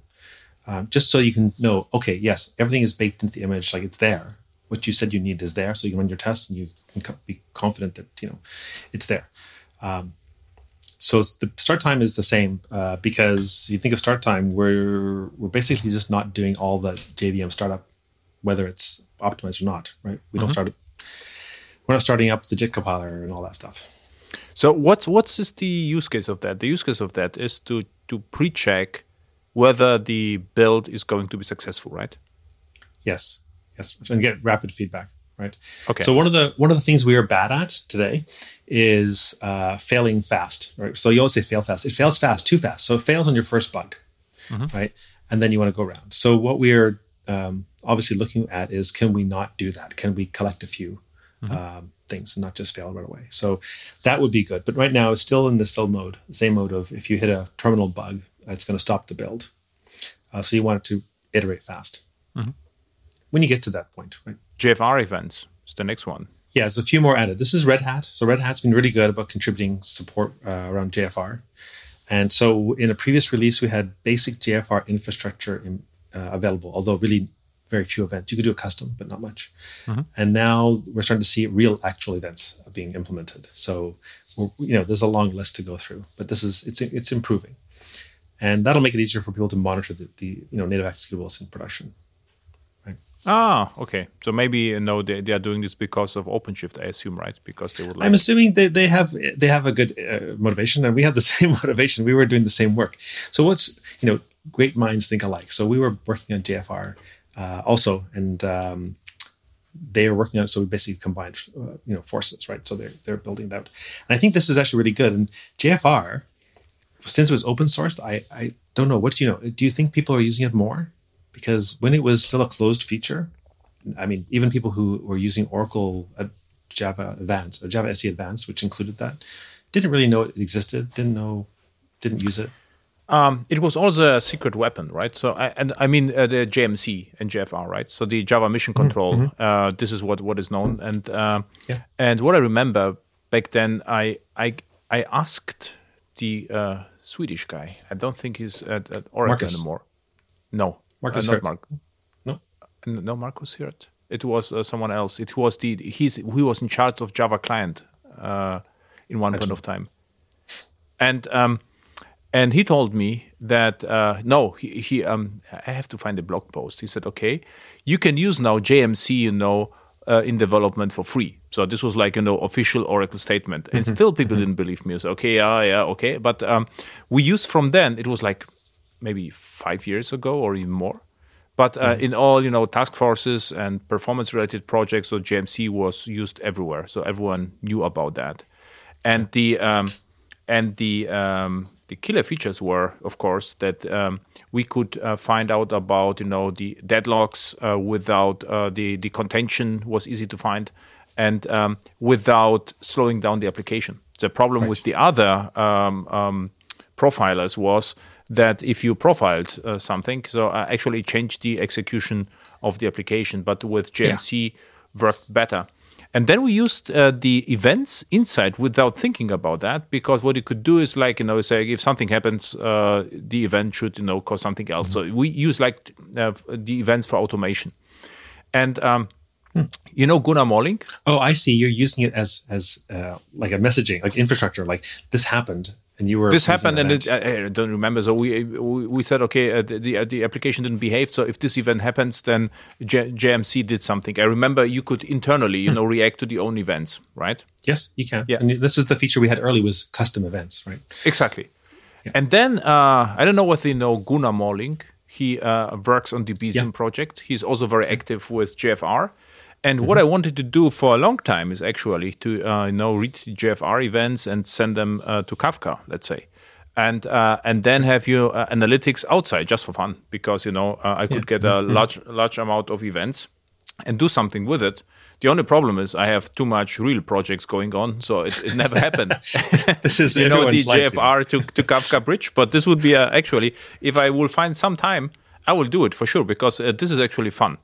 Um, just so you can know, okay, yes, everything is baked into the image, like it's there. What you said you need is there, so you run your tests and you can be confident that you know it's there. Um, so the start time is the same uh, because you think of start time, we're we're basically just not doing all the JVM startup, whether it's optimized or not, right? We don't start. We're not starting up the JIT compiler and all that stuff. So what's what's is the use case of that? The use case of that is to to pre-check whether the build is going to be successful, right? Yes, yes, and get rapid feedback. Right. Okay. So one of the one of the things we are bad at today is uh, failing fast. Right. So you always say fail fast. It fails fast, too fast. So it fails on your first bug, right? And then you want to go around. So what we are um, obviously looking at is can we not do that? Can we collect a few um, things and not just fail right away? So that would be good. But right now it's still in the still mode, same mode of if you hit a terminal bug, it's going to stop the build. Uh, so you want it to iterate fast. When you get to that point, right? JFR events is the next one. Yeah, there's a few more added. This is Red Hat. So Red Hat's been really good about contributing support uh, around JFR. And so in a previous release, we had basic JFR infrastructure in, uh, available, although really very few events. You could do a custom, but not much. And now we're starting to see real actual events being implemented. So we're, you know, there's a long list to go through, but this is it's it's improving, and that'll make it easier for people to monitor the, the you know native executables in production. Ah, okay. So maybe know they, they are doing this because of OpenShift, I assume, right? Because they would like I'm assuming they, they have they have a good uh, motivation, and we have the same motivation. We were doing the same work. So what's you know, great minds think alike. So we were working on JFR uh, also, and um, they are working on it. So we basically combined uh, you know forces, right? So they're they're building it out, and I think this is actually really good. And JFR, since it was open sourced, I I don't know what do you know. Do you think people are using it more? Because when it was still a closed feature, I mean, even people who were using Oracle uh, Java Advanced or Java SE Advanced, which included that, didn't really know it existed. Didn't know, didn't use it. Um, it was also a secret weapon, right? So, I, and I mean uh, the JMC and JFR, right? So the Java Mission Control. Uh, this is what what is known, and uh, Yeah. and what I remember back then, I I I asked the uh, Swedish guy. I don't think he's at, at Oracle Marcus. anymore. No, Marcus uh, not Mark. No, N- No, Marcus Hirt. It was uh, someone else. It was the he's he was in charge of Java client uh, in one point of time, and um, and he told me that uh, no, he, he um, I have to find a blog post. He said, okay, you can use now JMC, you know, uh, in development for free. So this was like you know official Oracle statement, and still people didn't believe me. Said, okay, yeah, yeah, okay, but um, we used from then. It was like maybe five years ago or even more But uh, in all, you know, task forces and performance-related projects, so JMC was used everywhere, so everyone knew about that. And the um, and the um, the killer features were, of course, that um, we could uh, find out about, you know, the deadlocks uh, without uh, the the contention was easy to find, and um, without slowing down the application. The problem Right. with the other um, um, profilers was that if you profiled uh, something, so uh, actually changed the execution of the application, but with JMC worked better. And then we used uh, the events inside without thinking about that because what you could do is like you know say if something happens, uh, the event should you know cause something else. So we use like uh, the events for automation, and um, you know Gunnar Morling. Oh, I see. You're using it as as uh, like a messaging, like infrastructure. Like this happened, and you were this happened and it, I, I don't remember. So we we, we said okay uh, the, the the application didn't behave. So if this event happens then J- jmc did something. I remember you could internally you know react to the own events right? Yes, you can. Yeah. And this is the feature we had early was custom events, right? exactly. And then uh, i don't know whether you know gunnar morling. He uh, works on the Debezium Yeah. project. He's also very active with jfr and what I wanted to do for a long time is actually to uh, you know read the JFR events and send them uh, to Kafka, let's say, and uh, and then have you uh, analytics outside just for fun because you know uh, I could get a large large amount of events and do something with it. The only problem is I have too much real projects going on, so it, it never happened. This is you know the JFR to, to Kafka bridge, but this would be uh, actually if I will find some time, I will do it for sure because uh, this is actually fun.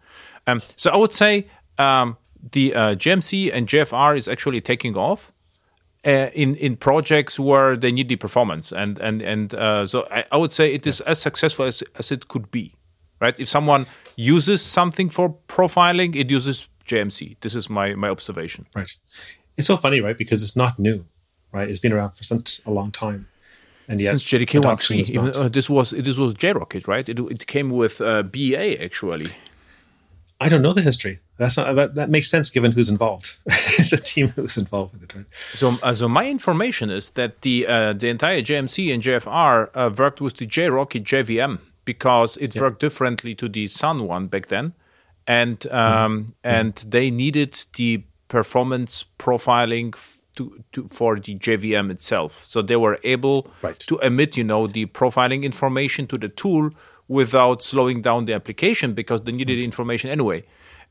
Um, so I would say um, the uh, JMC and JFR is actually taking off. Uh, in in projects where they need the performance and and and uh, so I, I would say it is as successful as, as it could be right if someone uses something for profiling it uses JMC this is my my observation Right. It's so funny, right? Because it's not new, right? It's been around for such a long time, and yet since JDK adoption is not. uh, this was this was JRockit right it, it came with uh, BEA actually I don't know the history. That's not that, that makes sense given who's involved, the team who's involved with it, right? So, uh, so my information is that the uh, the entire JMC and JFR uh, worked with the JRockit JVM because it worked differently to the Sun one back then, and um, and they needed the performance profiling to, to for the JVM itself. So they were able Right. to emit, you know, the profiling information to the tool without slowing down the application because they needed the information anyway.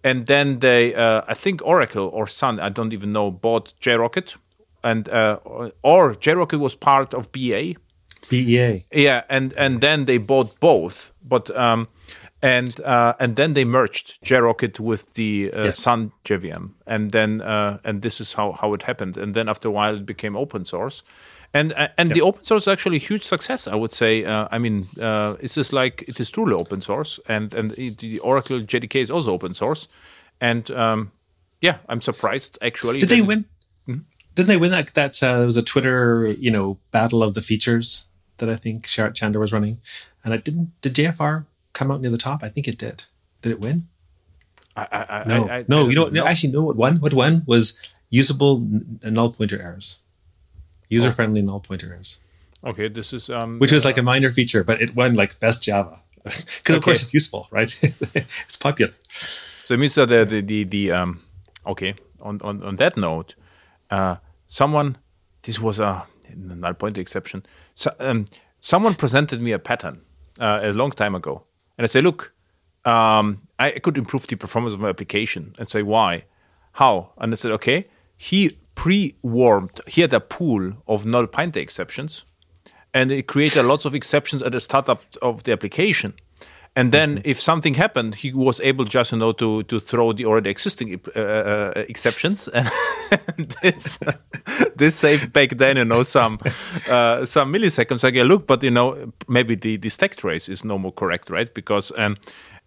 And then they, uh, I think Oracle or Sun, I don't even know, bought JRockit, and uh, or JRockit was part of BA. BEA. Yeah, and and then they bought both, but um, and uh, and then they merged JRockit with the uh, Yes. Sun JVM, and then uh, and this is how how it happened. And then after a while, it became open source, and uh, and the open source is actually a huge success. I would say. Uh, I mean, uh, it's just like it is truly open source, and and it, the Oracle JDK is also open source, and um, yeah, I'm surprised actually. Did they it- win? Didn't they win that? That uh, there was a Twitter, you know, battle of the features that I think Sharat Chander was running, and I didn't. Did JFR come out near the top? I think it did. Did it win? I, I, No, I- no. don't You know, no, know. actually, no. What won? What won was usable n- null pointer errors, user friendly null pointers. Okay, this is um, which was like a minor feature, but it won like best Java because of course it's useful, right? it's popular. So it means that the the the, the um okay on, on on that note, uh, someone this was a null pointer exception. So, um, someone presented me a pattern uh, a long time ago, and I say, look, um, I could improve the performance of my application, and say why, how, and I said, okay, he pre-warmed. He had a pool of null pointer exceptions and it created lots of exceptions at the startup of the application. And then, if something happened, he was able just you know to to throw the already existing uh, uh, exceptions, and this this saved back then you know some uh, some milliseconds. Like, yeah, look, but you know maybe the the stack trace is no more correct, right? Because um,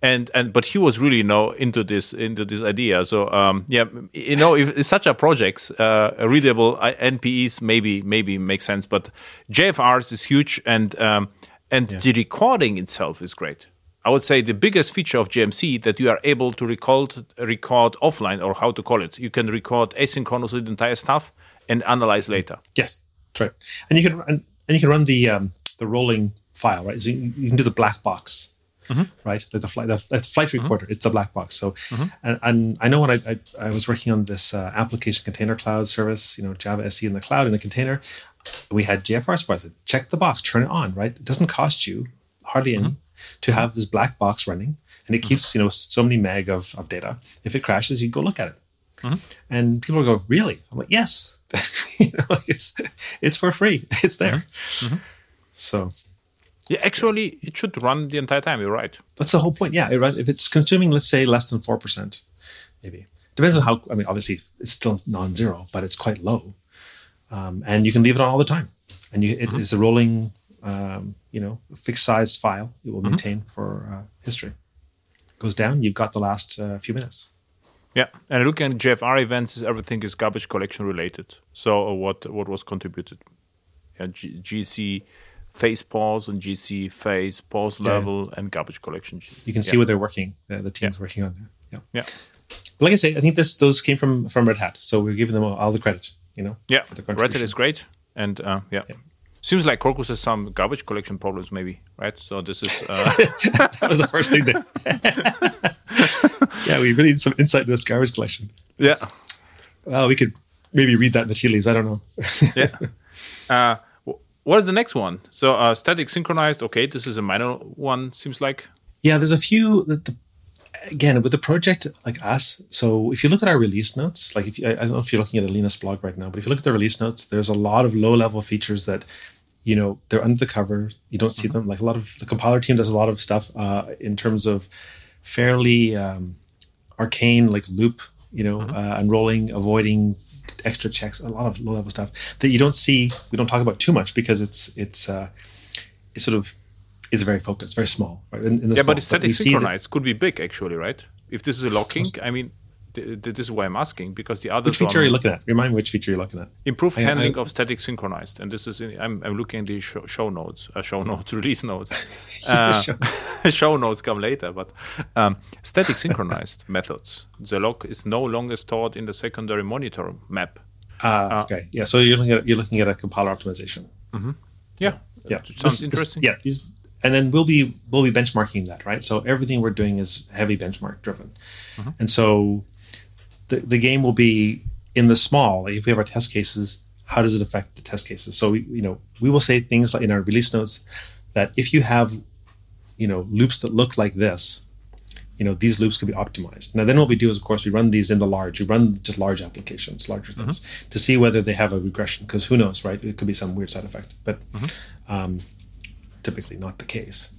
and and but he was really you know into this into this idea. So um, yeah, you know, if, if such a projects uh, readable uh, NPEs maybe maybe make sense, but JFRs is huge and um, and the recording itself is great. I would say the biggest feature of JMC that you are able to record record offline or how to call it. You can record asynchronously the entire stuff and analyze later. Yes, right. And you can run, and you can run the um, the rolling file, right? So you, you can do the black box Mm-hmm. right? Like the flight, the, the flight mm-hmm. recorder, it's the black box. So, mm-hmm. and, and I know when I, I, I was working on this uh, application container cloud service, you know, Java SE in the cloud in a container, we had JFR support. Check the box, turn it on, right? It doesn't cost you hardly any to have this black box running, and it keeps you know so many meg of, of data. If it crashes, you go look at it. And people go, really? I'm like, yes. you know, like it's it's for free. It's there. So Yeah, actually, it should run the entire time. You're right. that's the whole point. Yeah, it runs- if it's consuming, let's say, less than four percent, maybe depends on how. I mean, obviously, it's still non-zero, but it's quite low, um, and you can leave it on all the time. And you, it is a rolling, um, you know, fixed size file. It will maintain for uh, history. Goes down, you've got the last uh, few minutes. Yeah, and looking at JFR events, is everything is garbage collection related. So uh, what what was contributed? Yeah, G- GC phase pause and GC phase pause Yeah. level and garbage collection. You can see Yeah. what they're working. Uh, the team's working on. Yeah. Yeah, But like I say, I think this those came from from Red Hat, so we're giving them all, all the credit. You know. yeah. Red Hat is great, and uh, yeah. Seems like Quarkus has some garbage collection problems, maybe, right? So this is uh, That was the first thing that. yeah, we really need some insight into this garbage collection. yeah, Well, we could maybe read that in the tea leaves. I don't know. yeah. Uh, what is the next one? So uh, static synchronized. Okay, this is a minor one. Seems like. Yeah, there's a few that the again with a project like us. So if you look at our release notes, like if you, I, don't know if you're looking at a Linus blog right now, but if you look at the release notes, there's a lot of low level features that you know they're under the cover. You don't see them. Like a lot of the compiler team does a lot of stuff uh, in terms of fairly um, arcane like loop, you know, uh, unrolling, avoiding extra checks, a lot of low level stuff that you don't see. We don't talk about too much because it's it's uh, it's sort of it's very focused, very small. Right? In, in Yeah, small, but it's static we see that- synchronized could be big actually, right? If this is a locking, I mean, th- th- this is why I'm asking because the other Which feature are you looking at? Remind me which feature you're looking at. improved I- I- handling of static synchronized, and this is in, I'm, I'm looking at the show, show notes, uh, show notes, release notes. Uh, show notes come later, but um, static synchronized methods. The lock is no longer stored in the secondary monitor map. Uh, okay, yeah. So you're looking at you're looking at a compiler optimization. Yeah, Yeah, It sounds This- this- interesting. yeah, these, and then we'll be we'll be benchmarking that, right? So everything we're doing is heavy benchmark driven, Mm-hmm. and so the the game will be in the small. If we have our test cases, how does it affect the test cases? So we you know we will say things like in our release notes that if you have you know loops that look like this you know these loops could be optimized. Now then what we do is of course we run these in the large we run just large applications larger things to see whether they have a regression because who knows right? It could be some weird side effect but um, typically not the case.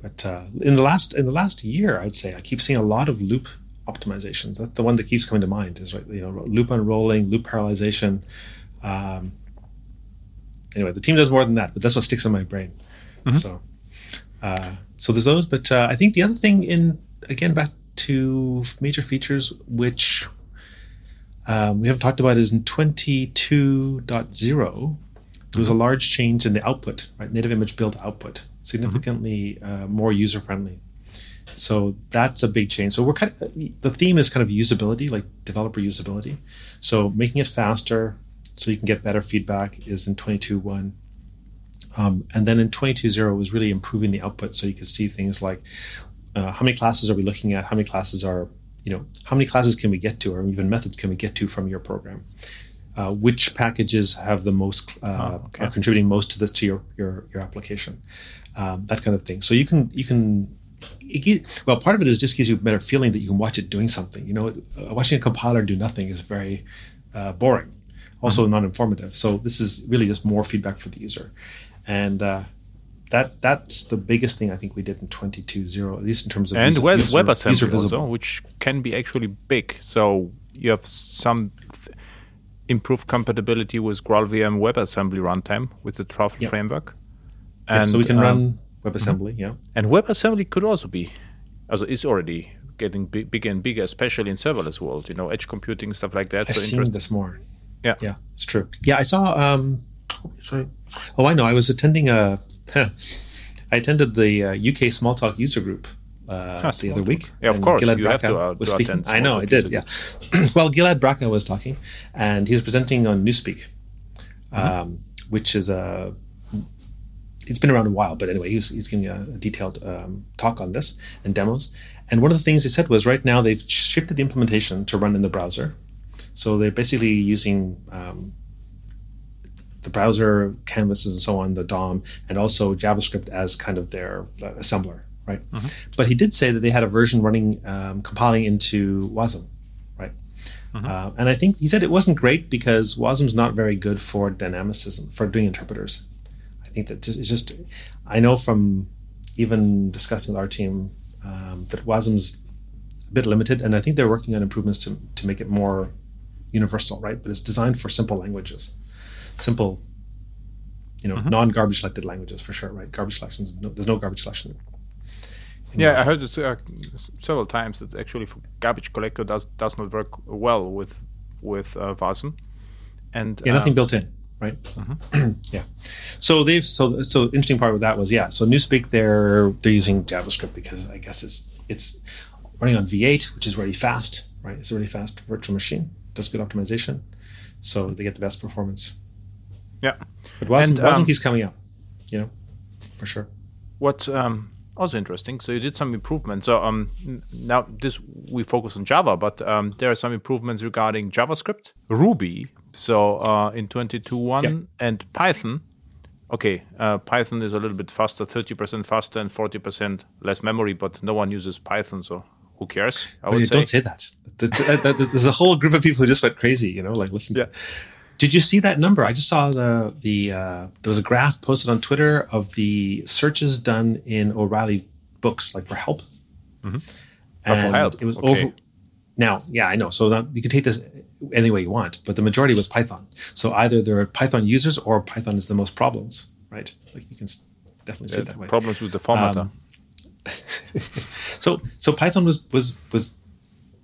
But uh, in the last in the last year i'd say i keep seeing a lot of loop optimizations. That's the one that keeps coming to mind is right you know loop unrolling loop parallelization um, anyway the team does more than that but that's what sticks in my brain. So uh, so there's those but uh, i think the other thing in again back to major features which um, we haven't talked about is in 22.0 there was a large change in the output right? Native image build output significantly uh, more user friendly so that's a big change. So we're kind of the theme is kind of usability like developer usability. So making it faster so you can get better feedback is in 22.1 um, and then in 22.0 was really improving the output so you could see things like uh, how many classes are we looking at? How many classes are you know how many classes can we get to or even methods can we get to from your program? Uh, which packages have the most uh, okay. are contributing most to this to your your, your application? Um, that kind of thing. So you can you can it gi- well part of it is just gives you a better feeling that you can watch it doing something you know uh, watching a compiler do nothing is very uh, boring also non-informative so this is really just more feedback for the user and uh, that that's the biggest thing I think we did in 22.0 at least in terms of and user, web, user, WebAssembly user also, which can be actually big. So you have some th- improved compatibility with GraalVM WebAssembly runtime with the Truffle Yeah. framework. Yeah, so we can um, run WebAssembly yeah And WebAssembly could also be, also it's already getting big, bigger and bigger, especially in serverless world. You know, edge computing stuff like that. I've so seen interesting. this more Yeah. yeah it's true yeah I saw um sorry oh I know I was attending a I attended the uh, UK Smalltalk user group uh, the other Smalltalk. week. Yeah, of course, Gilad you have to, uh, was to speaking. I know, I did. Yeah. well, Gilad Bracha was talking, and he was presenting on Newspeak, Mm-hmm. um, which is a it's been around a while, but anyway, he's he's giving a, a detailed um, talk on this and demos. And one of the things he said was right now they've shifted the implementation to run in the browser. So they're basically using um, the browser canvases and so on, the DOM, and also JavaScript as kind of their uh, assembler, right? Mm-hmm. But he did say that they had a version running, um, compiling into WASM, right? Mm-hmm. Uh, and I think he said it wasn't great because WASM's not very good for dynamicism, for doing interpreters. I think that it's just, I know from even discussing with our team um, that WASM's a bit limited, and I think they're working on improvements to, to make it more universal, right? But it's designed for simple languages simple, you know, mm-hmm. non-garbage collected languages for sure, right? Garbage collections, no, there's no garbage collection. Yeah, I heard this uh, several times that actually for garbage collector does does not work well with with uh, Wasm. and yeah, nothing um, built in, right? Mm-hmm. yeah. So they've so so interesting part with that was yeah. So Newspeak they're they're using JavaScript because I guess it's it's running on V8, which is really fast, right? It's a really fast virtual machine. Does good optimization, so they get the best performance. Yeah, but Wasm, and, um, keeps coming up, you know, for sure. What um, also interesting, so you did some improvements. So um, now this we focus on Java, but um, there are some improvements regarding JavaScript, Ruby. So uh, in 22.1 yep. and Python. Okay, uh, Python is a little bit faster, 30% faster and 40% less memory, but no one uses Python, so who cares? I would well, say. Don't say that. There's a whole group of people who just went crazy, you know, like listen. Yeah. Did you see that number? I just saw the the uh, there was a graph posted on Twitter of the searches done in O'Reilly books, like for help. Mm-hmm. And for help. it was okay. over. Now, yeah, I know. So that, you can take this any way you want, but the majority was Python. So either there are Python users or Python is the most problems, right? Like you can definitely say that way. Problems with the formatter. Um, so so Python was was was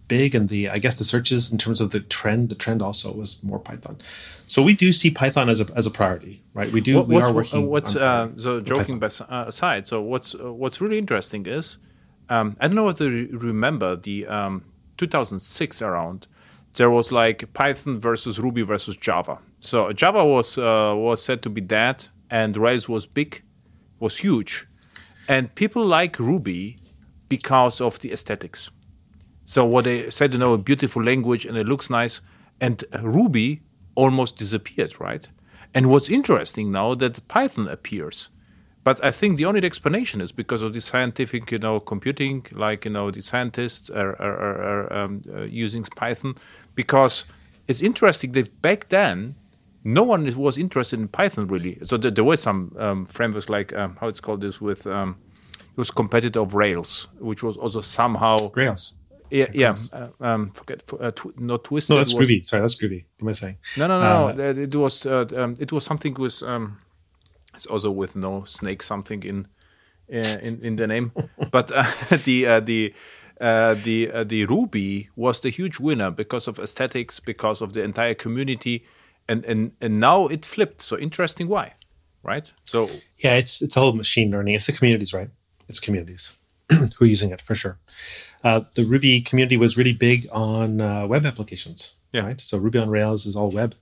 big, and the I guess the searches in terms of the trend, the trend also was more Python. So we do see Python as a as a priority, right? We do. What, we are working. Uh, what's uh, so joking uh, aside? So what's uh, what's really interesting is um, I don't know if you remember the um, 2006 around. There was like Python versus Ruby versus Java. So Java was uh, was said to be dead, and Rails was big, was huge, and people like Ruby because of the aesthetics so what they said, you know, a beautiful language and it looks nice, and Ruby almost disappeared, right? And what's interesting now that Python appears, but I think the only explanation is because of the scientific, you know, computing. Like you know, the scientists are, are, are, um, uh, using Python because it's interesting that back then no one was interested in Python really. So there, there were some um, frameworks like um, how it's called this with um, it was competitor of Rails, which was also somehow Rails yeah, yeah. Uh, um, forget uh, tw- not twisted. No, that's was, groovy. Sorry, that's groovy. What am I saying? No, no, no. Uh. It was uh, um, it was something with um, it's also with no snake something in uh, in in the name, but uh, the uh, the. Uh, the uh, the Ruby was the huge winner because of aesthetics, because of the entire community, and and and now it flipped. So interesting, why, right? So yeah, it's it's all machine learning. It's the communities, right? It's communities who are using it for sure uh, the Ruby community was really big on uh, web applications. Yeah. Right. So Ruby on Rails is all web.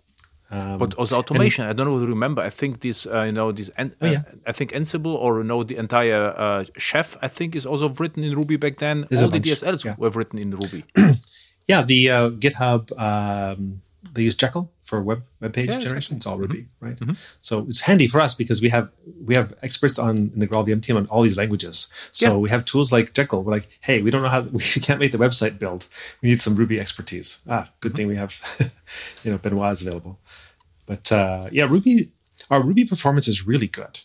Um, but also automation. I don't know if you remember. I think this, uh, you know, this. Oh, yeah. Uh, I think Ansible or you know the entire uh, Chef. I think is also written in Ruby back then. There's all the DSLs yeah. were written in Ruby. yeah, the uh, GitHub. Um, they use Jekyll for web web page yeah, generation. Exactly. It's all Ruby, mm-hmm. right? Mm-hmm. So it's handy for us because we have we have experts on in the GraalVM team on all these languages. So yeah. we have tools like Jekyll. We're like, hey, we don't know how we can't make the website build. We need some Ruby expertise. Ah, good mm-hmm. thing we have, you know, Benoit is available. But uh, yeah, Ruby, our Ruby performance is really good,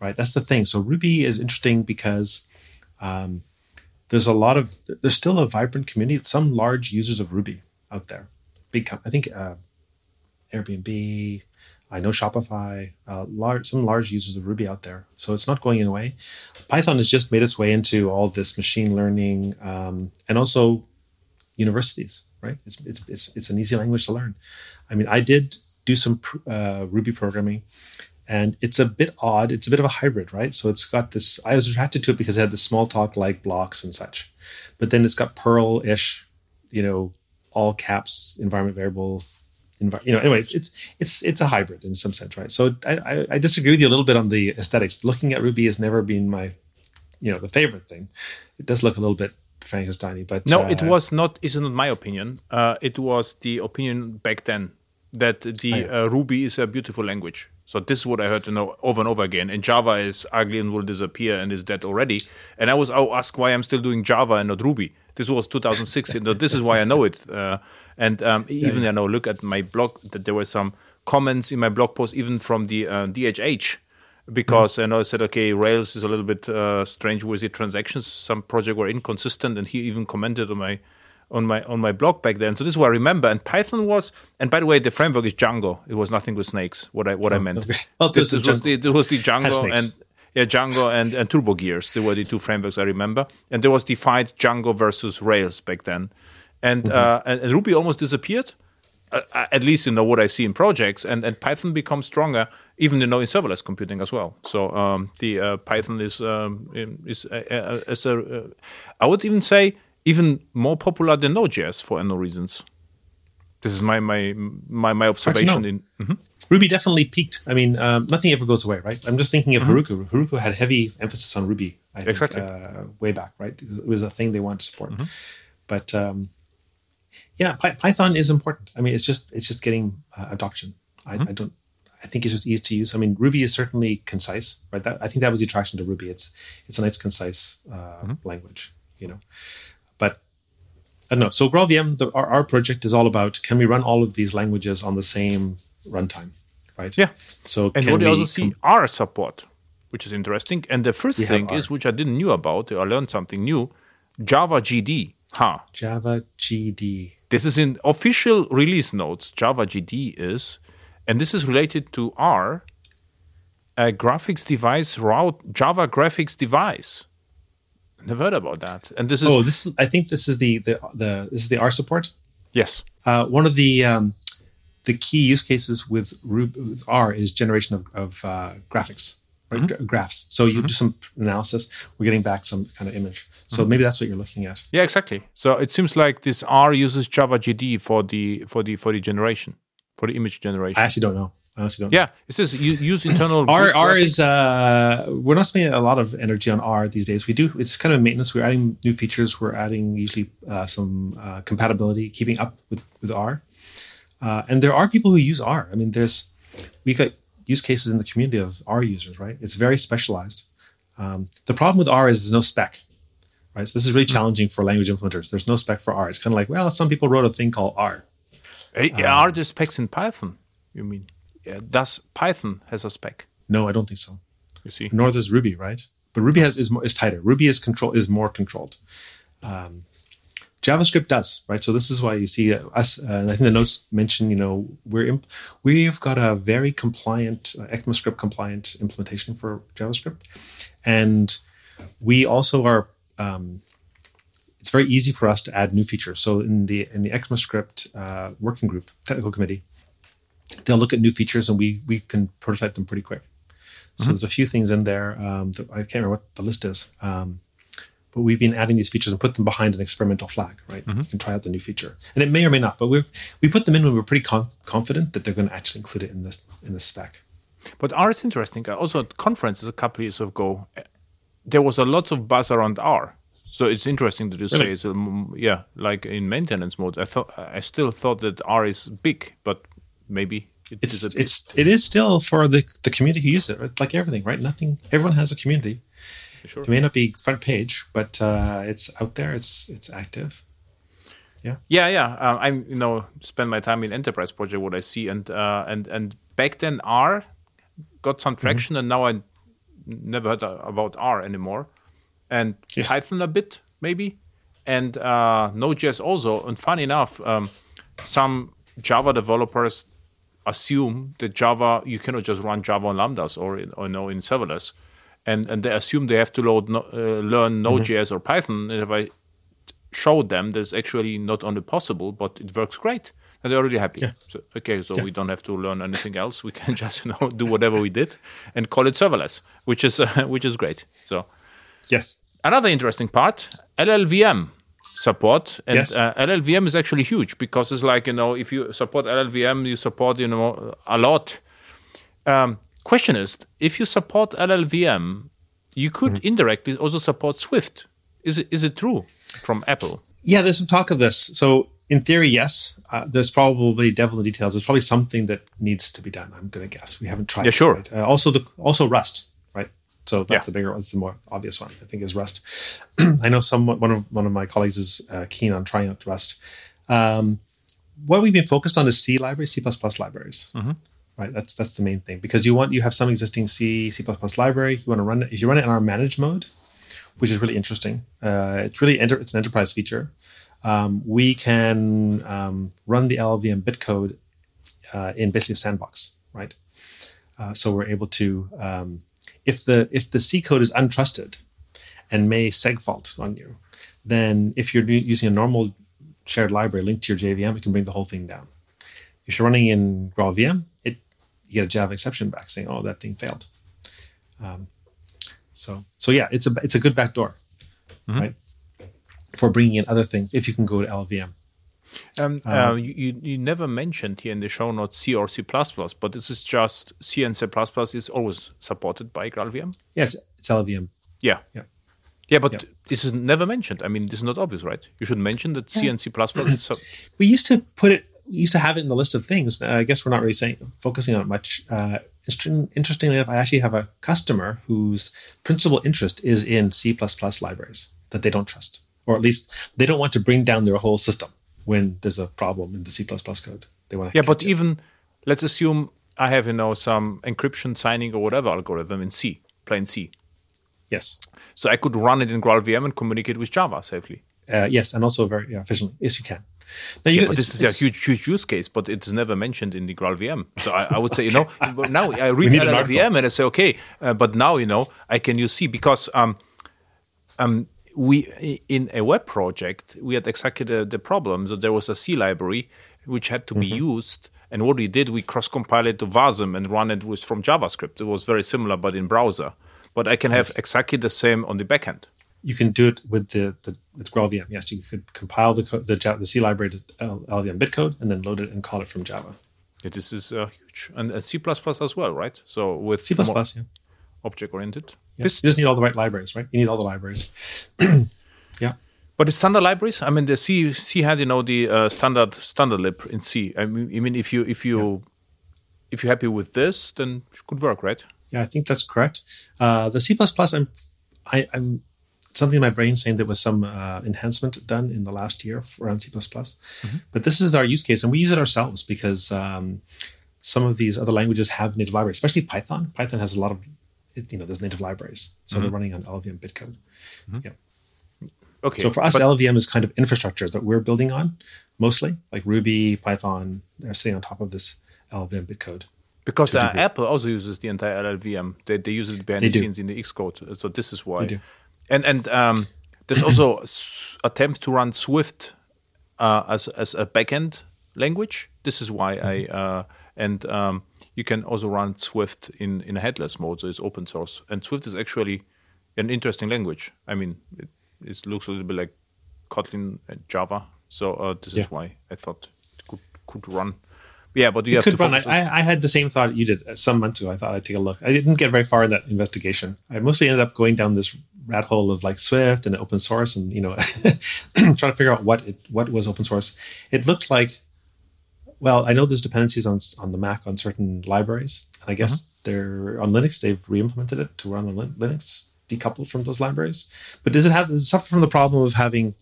right? That's the thing. So Ruby is interesting because. Um, there's a lot of there's still a vibrant community some large users of ruby out there big Com- i think uh, Airbnb. I know Shopify, uh, large, some large users of Ruby out there. So it's not going away. Python has just made its way into all this machine learning um, and also universities, right? It's, it's, it's, it's an easy language to learn. I mean, I did do some uh, Ruby programming and it's a bit odd. It's a bit of a hybrid, right? So it's got this, I was attracted to it because it had the Smalltalk like blocks and such. But then it's got Perl ish, you know, all caps environment variable. You know, anyway, it's it's it's a hybrid in some sense, right? So I, I, I disagree with you a little bit on the aesthetics. Looking at Ruby has never been my, you know, the favorite thing. It does look a little bit Frankenstein, but no, uh, it was not. It's not my opinion. Uh, it was the opinion back then that the uh, Ruby is a beautiful language. So this is what I heard to know over and over again. And Java is ugly and will disappear and is dead already. And I was oh, asked why I'm still doing Java and not Ruby. This was 2006. and this is why I know it. Uh, and um, even you know, look at my blog that there were some comments in my blog post, even from the uh, DHH, because mm-hmm. I know I said okay, Rails is a little bit uh, strange with the transactions. Some projects were inconsistent, and he even commented on my on my on my blog back then. So this is what I remember. And Python was, and by the way, the framework is Django. It was nothing with snakes. What I what oh, I meant. Okay. Oh, this, this was the, it was the Django and yeah, Django and, and TurboGears. They were the two frameworks I remember. And there was defined Django versus Rails back then. And, mm-hmm. uh, and, and, Ruby almost disappeared, uh, uh, at least you know what I see in projects. And, and Python becomes stronger, even you know in serverless computing as well. So um, the uh, Python is um, is, uh, uh, is a, I would even say even more popular than Node.js for no reasons. This is my my my, my observation. In mm-hmm. Ruby definitely peaked. I mean, um, nothing ever goes away, right? I'm just thinking of mm-hmm. Heroku. Heroku had heavy emphasis on Ruby. I think, exactly. Uh, way back, right? It was, it was, a thing they wanted to support. Mm-hmm. But um, yeah, Py- Python is important. I mean, it's just it's just getting uh, adoption. I, mm-hmm. I, don't. I think it's just easy to use. I mean, Ruby is certainly concise, right? That, I think that was the attraction to Ruby. It's it's a nice, concise uh, mm-hmm. language. You know, but uh, I don't know. So GraalVM, the, our, our project is all about can we run all of these languages on the same runtime, right? Yeah. So and what you also see R support, which is interesting. And the first thing is, which I didn't knew about, I learned something new, JavaGD. Huh. Java GD. This is in official release notes. JavaGD is, and this is related to R, a uh, graphics device route, Java graphics device. Never heard about that. And this is oh, this is I think this is the the, the this is the R support. Yes. Uh, one of the um, the key use cases with, Ruby, with R is generation of, of uh, graphics, right? Mm-hmm. graphs. So you mm-hmm. do some analysis, we're getting back some kind of image. So mm-hmm. maybe that's what you're looking at. Yeah, exactly. So it seems like this R uses JavaGD for the for the for the generation for the image generation. I actually don't know. Honestly don't. Yeah, it says you use internal. R R is uh, we're not spending a lot of energy on R these days. We do. It's kind of maintenance. We're adding new features. We're adding usually uh, some uh, compatibility, keeping up with with R. Uh, and there are people who use R. I mean, there's we got use cases in the community of R users, right? It's very specialized. Um, the problem with R is there's no spec, right? So this is really hmm. challenging for language implementers. There's no spec for R. It's kind of like, well, some people wrote a thing called R um, are there specs in Python? You mean? Does Python has a spec? No, I don't think so. You see, nor does Ruby, right? But Ruby has is more, is tighter. Ruby is control is more controlled. Um, JavaScript does, right? So this is why you see us. Uh, I think the notes mention, you know, we're imp- we've got a very compliant uh, ECMAScript compliant implementation for JavaScript, and we also are um, it's very easy for us to add new features. So in the in the ECMAScript uh, working group technical committee, they'll look at new features and we we can prototype them pretty quick. So mm-hmm. there's a few things in there. Um, that I can't remember what the list is, um, but we've been adding these features and put them behind an experimental flag. Right, mm-hmm. you can try out the new feature, and it may or may not. But we we put them in when we're pretty conf- confident that they're going to actually include it in this in the spec. But R is interesting. Also, at conferences a couple years ago, there was a lot of buzz around R so it's interesting that you really? say, so, yeah, like in maintenance mode. I thought I still thought that R is big, but maybe it it's it's it is still for the the community who use it. Like everything, right? Nothing. Everyone has a community. Sure. It may not be front page, but uh, it's out there. It's it's active. Yeah. Yeah, yeah. Uh, I you know spend my time in enterprise project. What I see and uh, and and back then R got some mm-hmm. traction, mm-hmm. and now I never heard about R anymore and yeah. Python a bit maybe, and uh, Node.js also. And funny enough, um, some Java developers assume that Java you cannot just run Java on lambdas or in, or no in serverless, and and they assume they have to load no, uh, learn Node.js mm-hmm. or Python. And if I show them that's actually not only possible, but it works great. And they're already happy. Yeah. So, okay, so yeah. we don't have to learn anything else. We can just you know do whatever we did and call it serverless, which is uh, which is great. So yes, Another interesting part LLVM. Support, and Yes. uh, LLVM is actually huge because it's like you know if you support LLVM, you support you know a lot. Um, question is, if you support LLVM, you could Mm-hmm. indirectly also support Swift. Is it is it true from Apple? Yeah, there's some talk of this. So in theory, yes. Uh, there's probably devil in the details. There's probably something that needs to be done. I'm going to guess. We haven't tried. Yeah, it, sure. right? Uh, also, the also Rust? So that's Yeah. the bigger one. It's the more obvious one. I think is Rust. I know some one of one of my colleagues is uh, keen on trying out Rust. Um, what we've been focused on is C libraries, C plus libraries. Right, that's that's the main thing because you want you have some existing C C library. You want to run it if you run it in our managed mode, which is really interesting. Uh, it's really enter, it's an enterprise feature. Um, we can um, run the LLVM bitcode uh, in basically a sandbox, right? Uh, so we're able to, um, if the if the C code is untrusted and may segfault on you, then if you're using a normal shared library linked to your JVM, it can bring the whole thing down. If you're running in GraalVM, it you get a Java exception back saying, "Oh, that thing failed." Um, so so yeah, it's a it's a good backdoor, right? For bringing in other things, if you can go to LLVM. Um, uh, you, you you never mentioned here in the show notes C or C++, but this is just C and C++ is always supported by GraalVM. Yes, it's LLVM. Yeah. Yeah. Yeah, but this is never mentioned. I mean, this is not obvious, right? You should mention that C and C++ is so, we used to put it we used to have it in the list of things uh, i guess we're not really saying focusing on it much uh, interestingly enough i actually have a customer whose principal interest is in c++ libraries that they don't trust or at least they don't want to bring down their whole system when there's a problem in the c++ code they want to Yeah, but even let's assume I have, you know, some encryption signing or whatever algorithm in C, plain C. yes So I could run it in GraalVM and communicate with Java safely. uh, yes and also very yeah, efficiently yes you can now you, But this is a huge, huge use case, but it's never mentioned in the GraalVM. So I, I would say, you know, now I read an article. And I say, okay, uh, but now you know I can use C because um, um, we in a web project we had exactly the, the problem that there was a C library which had to be used, and what we did we cross-compiled it to Wasm and run it with from JavaScript. It was very similar, but in browser. But I can have exactly the same on the backend. you can do it with the, the with GraalVM. Yes, you could compile the code, the, the C library to L- LLVM bitcode and then load it and call it from Java. Yeah, this is uh, huge, and uh, C++ as well, right? So with C++, more yeah. object oriented. Yeah. You just need all the right libraries, right? You need all the libraries. yeah. But the standard libraries, I mean, the C C had you know the uh, standard standard lib in C. I mean, I mean, if you if you if you're happy with this, then it could work, right? Yeah, I think that's correct. Uh, the C++, plus, I'm, I, I'm something in my brain saying there was some uh, enhancement done in the last year around C++. But this is our use case, and we use it ourselves because um, some of these other languages have native libraries, especially Python. Python has a lot of, it- you know, there's native libraries, so they're running on LLVM bitcode. Yeah. Okay. So for us, but- LLVM is kind of infrastructure that we're building on, mostly like Ruby, Python. They're sitting on top of this LLVM bitcode. because uh. Apple also uses the entire LLVM. They, they use it behind They the do. scenes in the Xcode. So this is why. They do. And and um, there's also s- attempt to run Swift uh, as as a backend language. This is why I Mm-hmm. uh, and um, you can also run Swift in in a headless mode. So it's open source, and Swift is actually an interesting language. I mean, it, it looks a little bit like Kotlin and Java. So uh, this Yeah. is why I thought it could could run. Yeah, but you It have could to run. I, I I had the same thought you did uh, some months ago. I thought I'd take a look. I didn't get very far in that investigation. I mostly ended up going down this rat hole of like Swift and open source, and you know, trying to figure out what it what was open source. It looked like, well, I know there's dependencies on on the Mac on certain libraries, and I guess uh-huh. they're on Linux. They've re-implemented it to run on Linux, decoupled from those libraries. But does it have does it suffer from the problem of having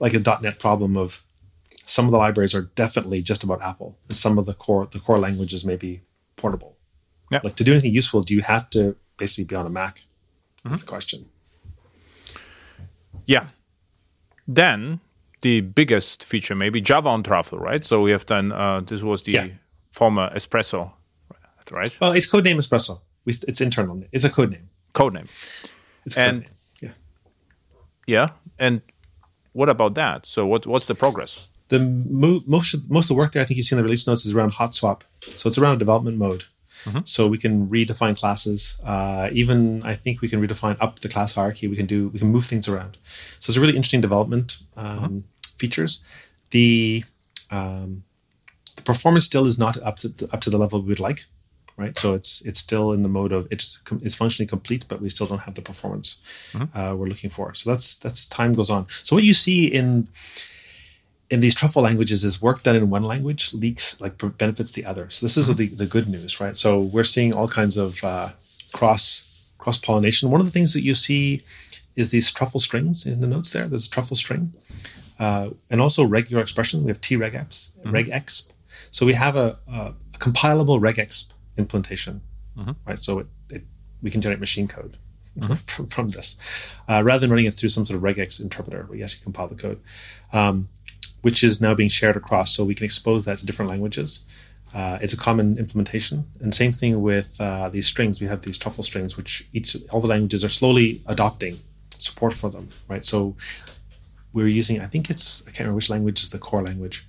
like a .NET problem of some of the libraries are definitely just about Apple, and some of the core the core languages may be portable. Yeah. Like to do anything useful, do you have to basically be on a Mac? That's mm-hmm. the question. Yeah. Then the biggest feature, maybe Java on Truffle, right? So we have done. Uh, this was the Yeah. former Espresso, right? Well, it's codename Espresso. We, it's internal. It's a code name. Codename. It's a And- codename. Yeah. Yeah. And what about that? So what what's the progress? The mo- most of, most of the work there, I think you see in the release notes, is around hot swap. So it's around a development mode. Mm-hmm. So we can redefine classes. Uh, even I think we can redefine up the class hierarchy. We can do we can move things around. So it's a really interesting development um, mm-hmm. features. The um, the performance still is not up to the, up to the level we would like, right? So it's it's still in the mode of it's it's functionally complete, but we still don't have the performance mm-hmm. uh, we're looking for. So that's that's time goes on. So what you see in in these truffle languages is work done in one language leaks like benefits the other. So this is mm-hmm. the, the good news, right? So we're seeing all kinds of uh, cross cross pollination. One of the things that you see is these truffle strings in the notes there. There's a truffle string, uh, and also regular expression. We have TRegex, mm-hmm. regexp. So we have a, a, a compilable regexp implementation, mm-hmm. right? So it, it, we can generate machine code. Mm-hmm. From, from, this, uh, rather than running it through some sort of regex interpreter, we actually compile the code. Um, which is now being shared across so we can expose that to different languages. Uh, it's a common implementation. And same thing with uh, these strings. We have these truffle strings, which each all the languages are slowly adopting support for them, right? So we're using, I think it's, I can't remember which language is the core language,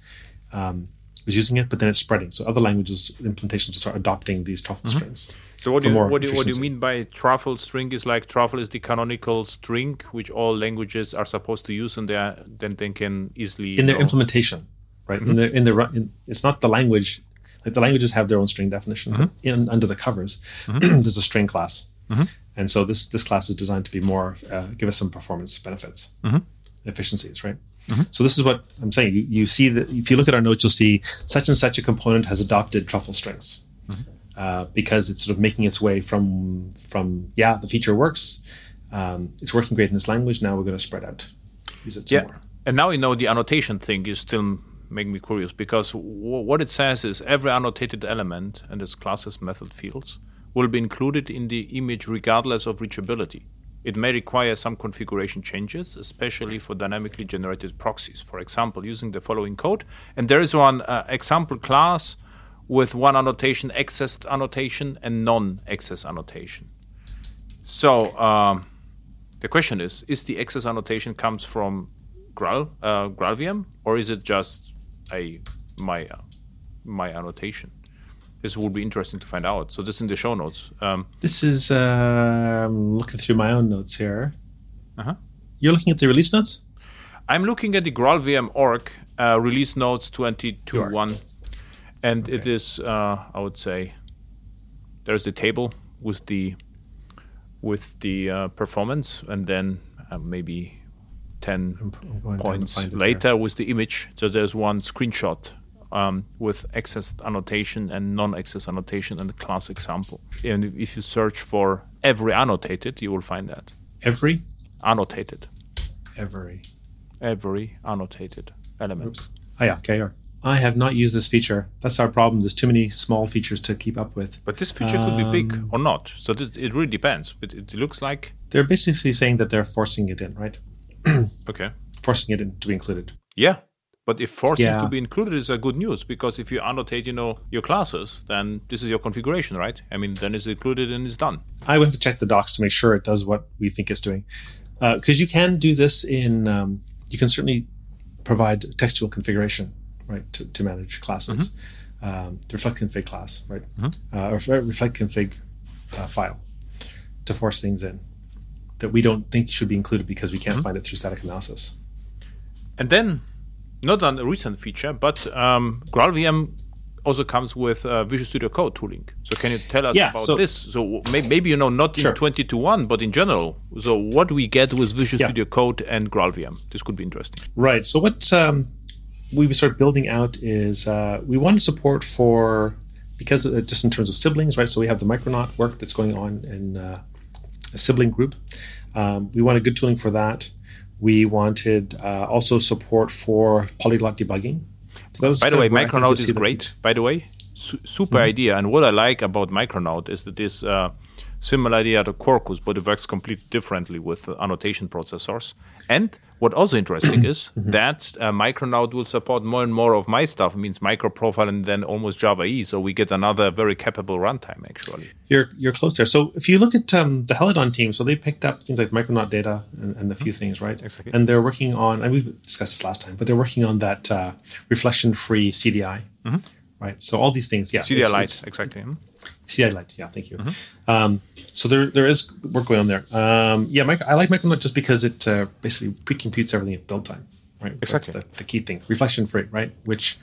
um, was using it, but then it's spreading. So other languages, implementations will start adopting these truffle mm-hmm. strings. So what do you what do, what do you mean by truffle string? Is like truffle is the canonical string which all languages are supposed to use, and they are, then they can easily in their know. implementation, right? Mm-hmm. In their in their in, it's not the language. Like the languages have their own string definition, mm-hmm. but in under the covers, mm-hmm. there's a string class, mm-hmm. and so this this class is designed to be more uh, give us some performance benefits, mm-hmm. efficiencies, right? Mm-hmm. So this is what I'm saying. You, you see that if you look at our notes, you'll see such and such a component has adopted truffle strings uh, because it's sort of making its way from from yeah the feature works um, it's working great in this language now we're going to spread out use it yeah more. and now you know the annotation thing is still making me curious because w- what it says is every annotated element and its classes method fields will be included in the image regardless of reachability it may require some configuration changes, especially for dynamically generated proxies. For example, using the following code. And there is one uh, example class with one annotation, accessed annotation, and non-access annotation. So um, the question is: Is the access annotation comes from Graal uh, GraalVM, or is it just a my uh, my annotation? This would be interesting to find out. So this is in the show notes. Um, this is um, looking through my own notes here. Uh-huh. You're looking at the release notes. I'm looking at the GraalVM org uh, release notes 22.1 and okay. it is uh, I would say there's the table with the with the uh, performance, and then uh, maybe ten points later with the image. So there's one screenshot um, with access annotation and non-access annotation and a class example. And if you search for every annotated, you will find that. Every annotated. Every. Every annotated element. Oh yeah, KR. I have not used this feature. That's our problem. There's too many small features to keep up with. But this feature um, could be big um, or not. So this, it really depends. But it looks like they're basically saying that they're forcing it in, right? okay. Forcing it in to be included. Yeah. But if forcing yeah. to be included is a good news because if you annotate, you know, your classes, then this is your configuration, right? I mean, then it's included and it's done. I would have to check the docs to make sure it does what we think it's doing, because uh, you can do this in. Um, you can certainly provide textual configuration right, to, to manage classes. Mm-hmm. Um, the reflect config class, right, mm-hmm. uh, or reflect config uh, file to force things in that we don't think should be included because we can't mm-hmm. find it through static analysis. And then, not on a recent feature, but um, GraalVM also comes with uh, Visual Studio Code tooling. So can you tell us yeah, about so, this? So maybe you know not in 20 to 1, but in general. So what do we get with Visual yeah. Studio Code and GraalVM? This could be interesting. Right. So what um, we started building out is uh, we want support for because of, just in terms of siblings, right? So we have the Micronaut work that's going on in uh, a sibling group. Um, we wanted good tooling for that. We wanted uh, also support for polyglot debugging. So By the way, Micronaut is great. By the way, Su- super mm-hmm. idea. And what I like about Micronaut is that this uh, similar idea to Quarkus, but it works completely differently with annotation processors. And what also interesting is mm-hmm. that uh, Micronaut will support more and more of my stuff. It means microprofile and then almost Java E. So we get another very capable runtime actually. You're you're close there. So if you look at um, the Helidon team, so they picked up things like Micronaut data and, and a few mm-hmm. things, right? Exactly. And they're working on, and we discussed this last time, but they're working on that uh, reflection-free CDI. Mm-hmm right? So all these things, yeah. CDI Lite, exactly. CDI Lite, yeah, thank you. Mm-hmm. Um, so there, there is work going on there. Um, yeah, Micro, I like Micronaut just because it uh, basically pre-computes everything at build time, right? Exactly. That's the, the key thing. Reflection free, right? Which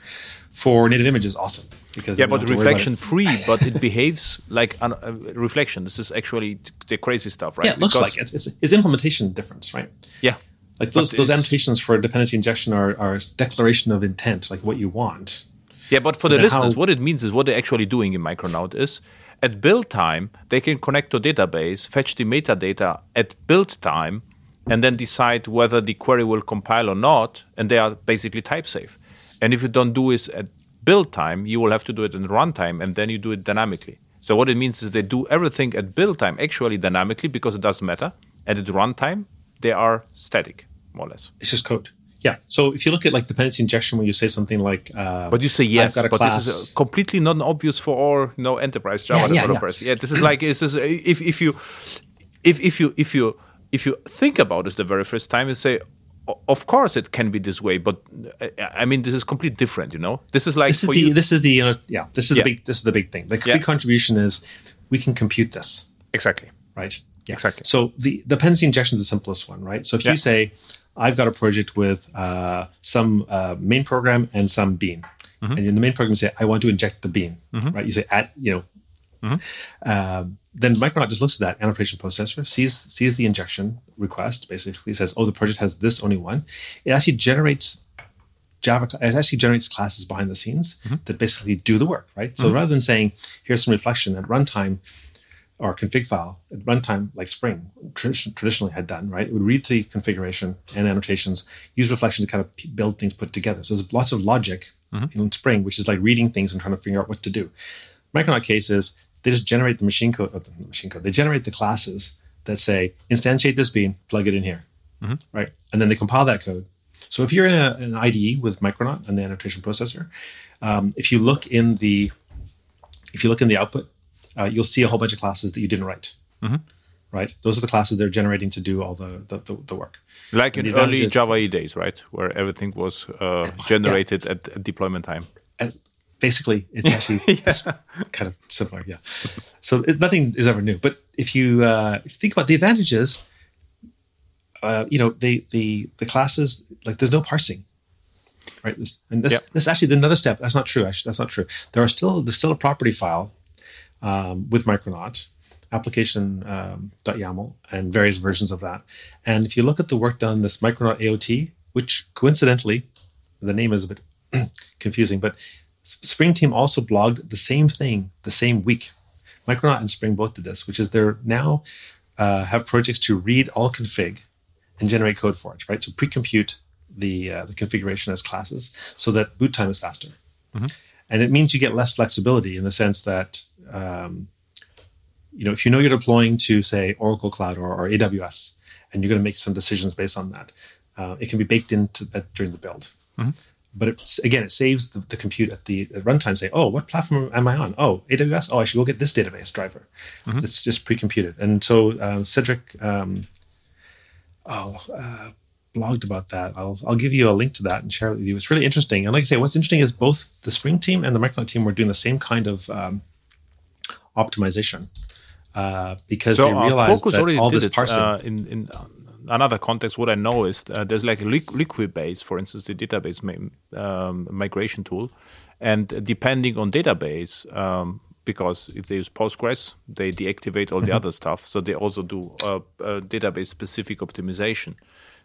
for native image is awesome because yeah, but reflection free, but it behaves like a uh, reflection. This is actually the crazy stuff, right? Yeah, it looks like it. It's, it's implementation difference, right? Yeah, like those those annotations for dependency injection are, are declaration of intent, like what you want. Yeah, but for the listeners, how, what it means is what they're actually doing in Micronaut is at build time they can connect to database, fetch the metadata at build time, and then decide whether the query will compile or not, and they are basically type safe. And if you don't do this at build time, you will have to do it in runtime, and then you do it dynamically. So what it means is they do everything at build time actually dynamically because it doesn't matter. And at runtime, they are static, more or less. It's just code. Yeah. So if you look at like dependency injection, when you say something like, uh, but you say yes, but class. this is completely not obvious for all you know enterprise Java yeah, developers. Yeah, yeah. this is like this is if if you if if you if you if you think about this the very first time, you say, of course it can be this way, but I mean this is completely different. You know, this is like this is the you. this is the uh, yeah this is yeah. the big this is the big thing. The big contribution is we can compute this exactly right. Yeah. Exactly. So the dependency injection is the simplest one, right? So if you say I've got a project with uh, some uh, main program and some bean. Mm-hmm. And in the main program, you say, I want to inject the bean, mm-hmm. right? You say, add, you know. Mm-hmm. Uh, then Micronaut just looks at that annotation processor, sees sees the injection request, basically says, oh, the project has this only one. It actually generates Java, it actually generates classes behind the scenes mm-hmm. that basically do the work, right? So mm-hmm. rather than saying, here's some reflection at runtime, or config file at runtime, like Spring tradition, traditionally had done, right? It would read the configuration and annotations, use reflection to kind of build things put together. So there's lots of logic mm-hmm. in Spring, which is like reading things and trying to figure out what to do. Micronaut case is they just generate the machine code, uh, the machine code. They generate the classes that say instantiate this bean, plug it in here, mm-hmm. right? And then they compile that code. So if you're in a, an IDE with Micronaut and the annotation processor, um, if you look in the if you look in the output uh, you'll see a whole bunch of classes that you didn't write. Mm-hmm. Right? Those are the classes they're generating to do all the, the, the, the work. Like in early Java E days, right? Where everything was uh, generated yeah. at, at, deployment time. As, basically, it's actually yeah. kind of similar, yeah. So it, nothing is ever new. But if you, uh, if you think about the advantages, uh, you know, the, the, the classes, like there's no parsing right? This, and this, yep. this is actually another step. That's not true. Actually, that's not true. There are still there's still a property file um, with Micronaut, application.yaml, um, and various versions of that. And if you look at the work done, this Micronaut AOT, which coincidentally, the name is a bit confusing, but Spring Team also blogged the same thing the same week. Micronaut and Spring both did this, which is they're now uh, have projects to read all config and generate code for it, right? So pre-compute the uh, the configuration as classes so that boot time is faster. Mm-hmm. And it means you get less flexibility in the sense that um, you know, if you know you're deploying to say Oracle Cloud or, or AWS, and you're going to make some decisions based on that, uh, it can be baked into that during the build. Mm-hmm. But it, again, it saves the, the, compute at the at runtime. Say, oh, what platform am I on? Oh, AWS. Oh, I should go get this database driver. Mm-hmm. It's just pre-computed. And so uh, Cedric, um, oh, uh, blogged about that. I'll I'll give you a link to that and share it with you. It's really interesting. And like I say, what's interesting is both the Spring team and the Micronaut team were doing the same kind of um, optimization uh, because so, they uh, realized uh, that all this it, parsing. Uh, in, in another context, what I know is uh, there's like a Liquibase, for instance, the database um, migration tool, and depending on database. Um, because if they use Postgres, they deactivate all mm-hmm. the other stuff. So they also do a, a database specific optimization.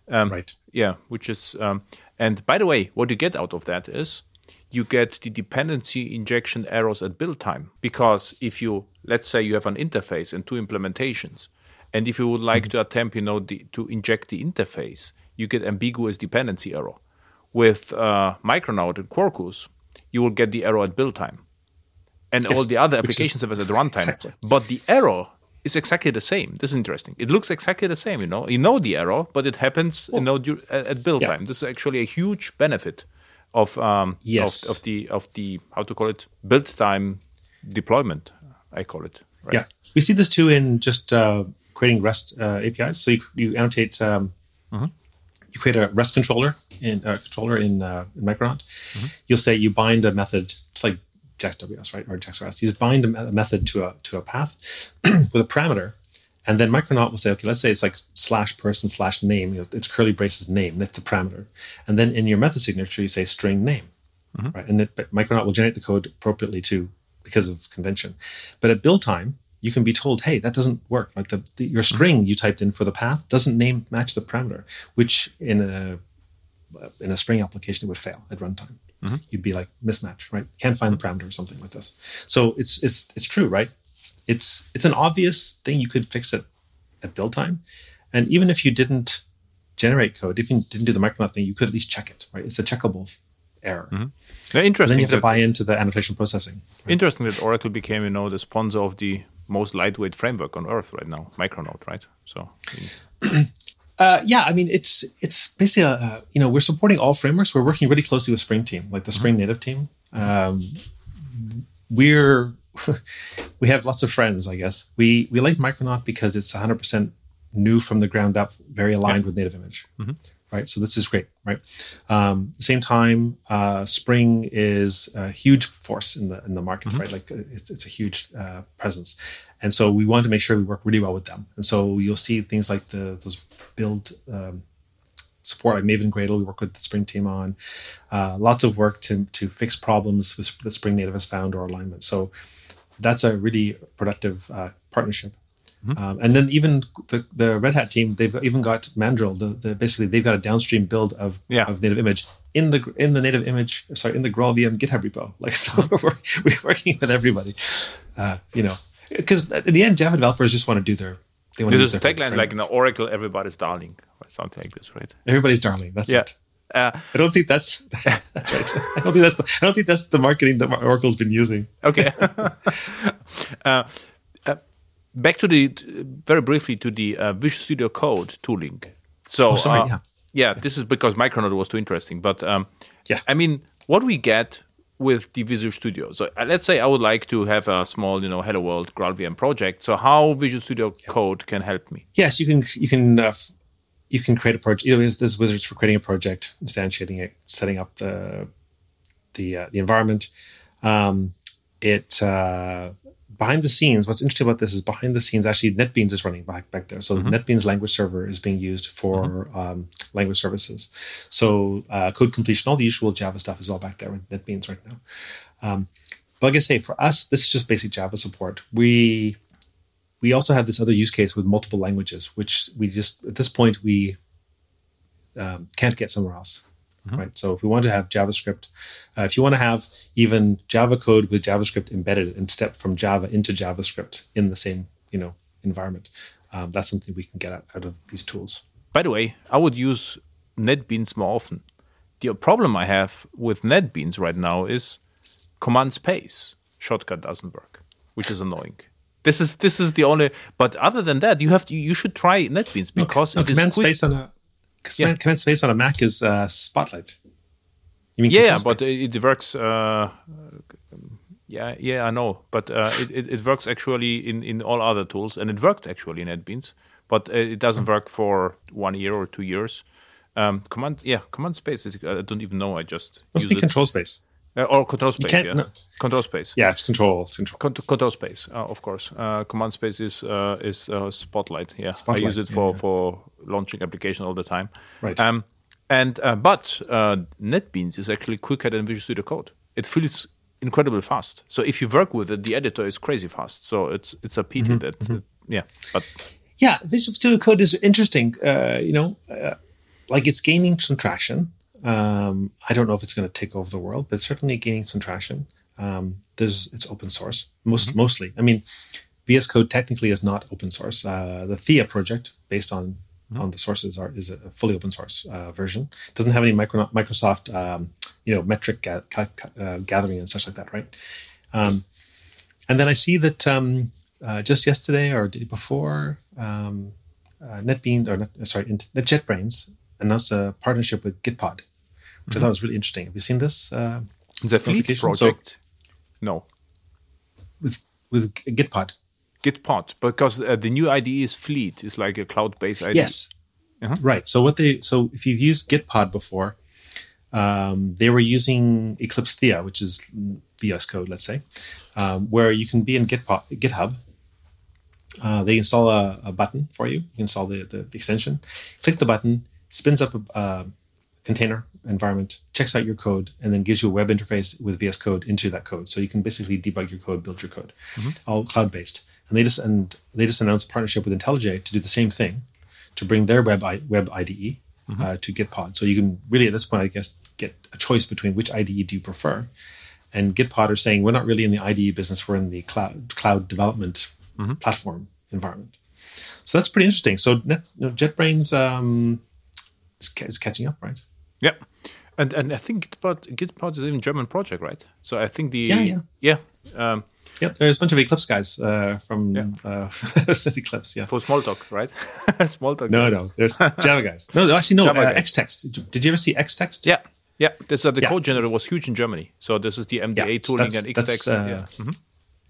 Um, right. Yeah, which is, um, and by the way, what you get out of that is you get the dependency injection errors at build time. Because if you, let's say you have an interface and two implementations, and if you would like mm-hmm. to attempt, you know, the, to inject the interface, you get ambiguous dependency error. With uh, Micronaut and Quarkus, you will get the error at build time. And yes, all the other applications have it at runtime. Exactly. But the error is exactly the same. This is interesting. It looks exactly the same, you know. You know the error, but it happens, well, you know, at build yeah. time. This is actually a huge benefit of um, yes. of, of, the of the how to call it build time deployment. I call it. Right? Yeah, we see this too in just uh, creating REST uh, APIs. So you, you annotate. Um, mm-hmm. You create a REST controller in uh, controller in, uh, in Micronaut. Mm-hmm. You'll say you bind a method. It's like JaxWS, right, or JaxRS. You just bind a method to a to a path with a parameter, and then Micronaut will say, okay, let's say it's like slash person slash name. You know, it's curly braces name. That's the parameter, and then in your method signature you say string name, mm-hmm. right? And then Micronaut will generate the code appropriately to because of convention. But at build time, you can be told, hey, that doesn't work. Like the, the your string you typed in for the path doesn't name match the parameter, which in a in a Spring application it would fail at runtime. Mm-hmm. You'd be like mismatch, right? Can't find the parameter or something like this. So it's it's it's true, right? It's it's an obvious thing you could fix it at build time, and even if you didn't generate code, if you didn't do the Micronaut thing, you could at least check it, right? It's a checkable error. Mm-hmm. Yeah, interesting. And then you have to buy into the annotation processing. Right? Interesting that Oracle became, you know, the sponsor of the most lightweight framework on earth right now, Micronaut, right? So. Uh, yeah, I mean, it's it's basically a, you know we're supporting all frameworks. We're working really closely with Spring Team, like the Spring mm-hmm. Native team. Um, we're we have lots of friends, I guess. We we like Micronaut because it's 100 percent new from the ground up, very aligned yeah. with native image. Mm-hmm right? So this is great, right? Um, the same time, uh, Spring is a huge force in the in the market, mm-hmm. right? Like uh, it's, it's a huge uh, presence, and so we want to make sure we work really well with them. And so you'll see things like the those build um, support, like Maven Gradle, we work with the Spring team on. Uh, lots of work to to fix problems that Spring Native has found or alignment. So that's a really productive uh, partnership. Mm-hmm. Um, and then even the, the Red Hat team, they've even got Mandrel. The, the basically they've got a downstream build of, yeah. of native image in the in the native image. Sorry, in the GraalVM GitHub repo. Like so, we're, we're working with everybody. Uh, you know, because in the end, Java developers just want to do their. They want There's to use their tagline like in Oracle, everybody's darling, or something like this, right? Everybody's darling. That's yeah. it. Uh, I don't think that's that's right. I don't think that's the, I don't think that's the marketing that Oracle's been using. Okay. uh, back to the very briefly to the uh, Visual Studio Code tooling. So, oh, sorry, uh, yeah. yeah, this is because Micronaut was too interesting. But um, yeah, I mean, what we get with the Visual Studio. So uh, let's say I would like to have a small, you know, Hello World GraalVM project. So how Visual Studio yeah. Code can help me? Yes, you can. You can. Uh, you can create a project. You know, there's wizards for creating a project, instantiating it, setting up the the uh, the environment. Um, it uh, behind the scenes, what's interesting about this is behind the scenes, actually, NetBeans is running back, back there. So mm-hmm. NetBeans language server is being used for mm-hmm. um, language services. So uh, code completion, all the usual Java stuff is all back there with NetBeans right now. Um, but like I say, for us, this is just basic Java support. We we also have this other use case with multiple languages, which we just at this point we um, can't get somewhere else. Mm-hmm. Right. So if we want to have JavaScript, uh, if you want to have even Java code with JavaScript embedded and step from Java into JavaScript in the same you know environment, um, that's something we can get out, out of these tools. By the way, I would use NetBeans more often. The problem I have with NetBeans right now is command space shortcut doesn't work, which is annoying. This is this is the only. But other than that, you have to you should try NetBeans because no, no, command space on a yeah. command space on a Mac is uh, Spotlight. You mean yeah, but it, it works. Uh, yeah, yeah, I know, but uh, it, it, it, works actually in, in all other tools, and it worked actually in NetBeans, but uh, it doesn't work for one year or two years. Um, command, yeah, command space is. I don't even know. I just must be control space. Uh, or control space, yeah. No. Control space. Yeah, it's control. It's control. Con- control space, uh, of course. Uh, command space is uh, is uh, Spotlight. Yeah, Spotlight, I use it for yeah, for launching application all the time. Right. Um, and uh, but NetBeans is actually quicker than Visual Studio Code. It feels incredibly fast. So if you work with it, the editor is crazy fast. So it's it's a pity mm-hmm, that mm-hmm. yeah, but yeah, Visual Studio Code is interesting. you know, like it's gaining some traction um, I don't know if it's going to take over the world, but it's certainly gaining some traction. Um, there's it's open source most mm-hmm. mostly. I mean, VS Code technically is not open source. Uh, the Theia project, based on mm-hmm. on the sources, are is a fully open source uh, version. It doesn't have any micro, Microsoft um, you know metric ga- uh, gathering and such like that, right? Um, and then I see that um, uh, just yesterday or day before, um, uh, NetBeans or sorry, NetJetBrains announced a partnership with Gitpod which. I thought was really interesting. Have you seen this? Uh, the Fleet project? So, no. With with Gitpod. Gitpod, because uh, the new IDE is Fleet. It's like a cloud-based IDE. Yes. Uh-huh. Right. So what they so if you've used Gitpod before, um, they were using Eclipse Theia, which is VS Code, let's say, um, where you can be in Gitpo- GitHub. Uh, they install a, a, button for you. You install the, the, the, extension, click the button, spins up a, a, container environment, checks out your code, and then gives you a web interface with VS Code into that code. So you can basically debug your code, build your code, mm-hmm. all cloud based. And they just and they just announced a partnership with IntelliJ to do the same thing, to bring their web I, web IDE mm-hmm. uh, to Gitpod. So you can really at this point, I guess, get a choice between which IDE do you prefer. And Gitpod are saying we're not really in the IDE business; we're in the cloud cloud development mm-hmm. platform environment. So that's pretty interesting. So Net, you know, JetBrains um, is, is, catching up, right? Yeah, and and I think Gitpod, Gitpod is even German project, right? So I think the yeah yeah yeah. Um, Yep, there's a bunch of Eclipse guys uh, from yeah. uh, Eclipse. Yeah, for Smalltalk, right? Smalltalk. No, guys. no, there's Java guys. No, actually, no. Uh, Xtext. Did you ever see Xtext? Yeah, yeah. This uh, the yeah. code generator was huge in Germany. So this is the MDA yeah, tooling and Xtext. Uh, yeah. Mm-hmm.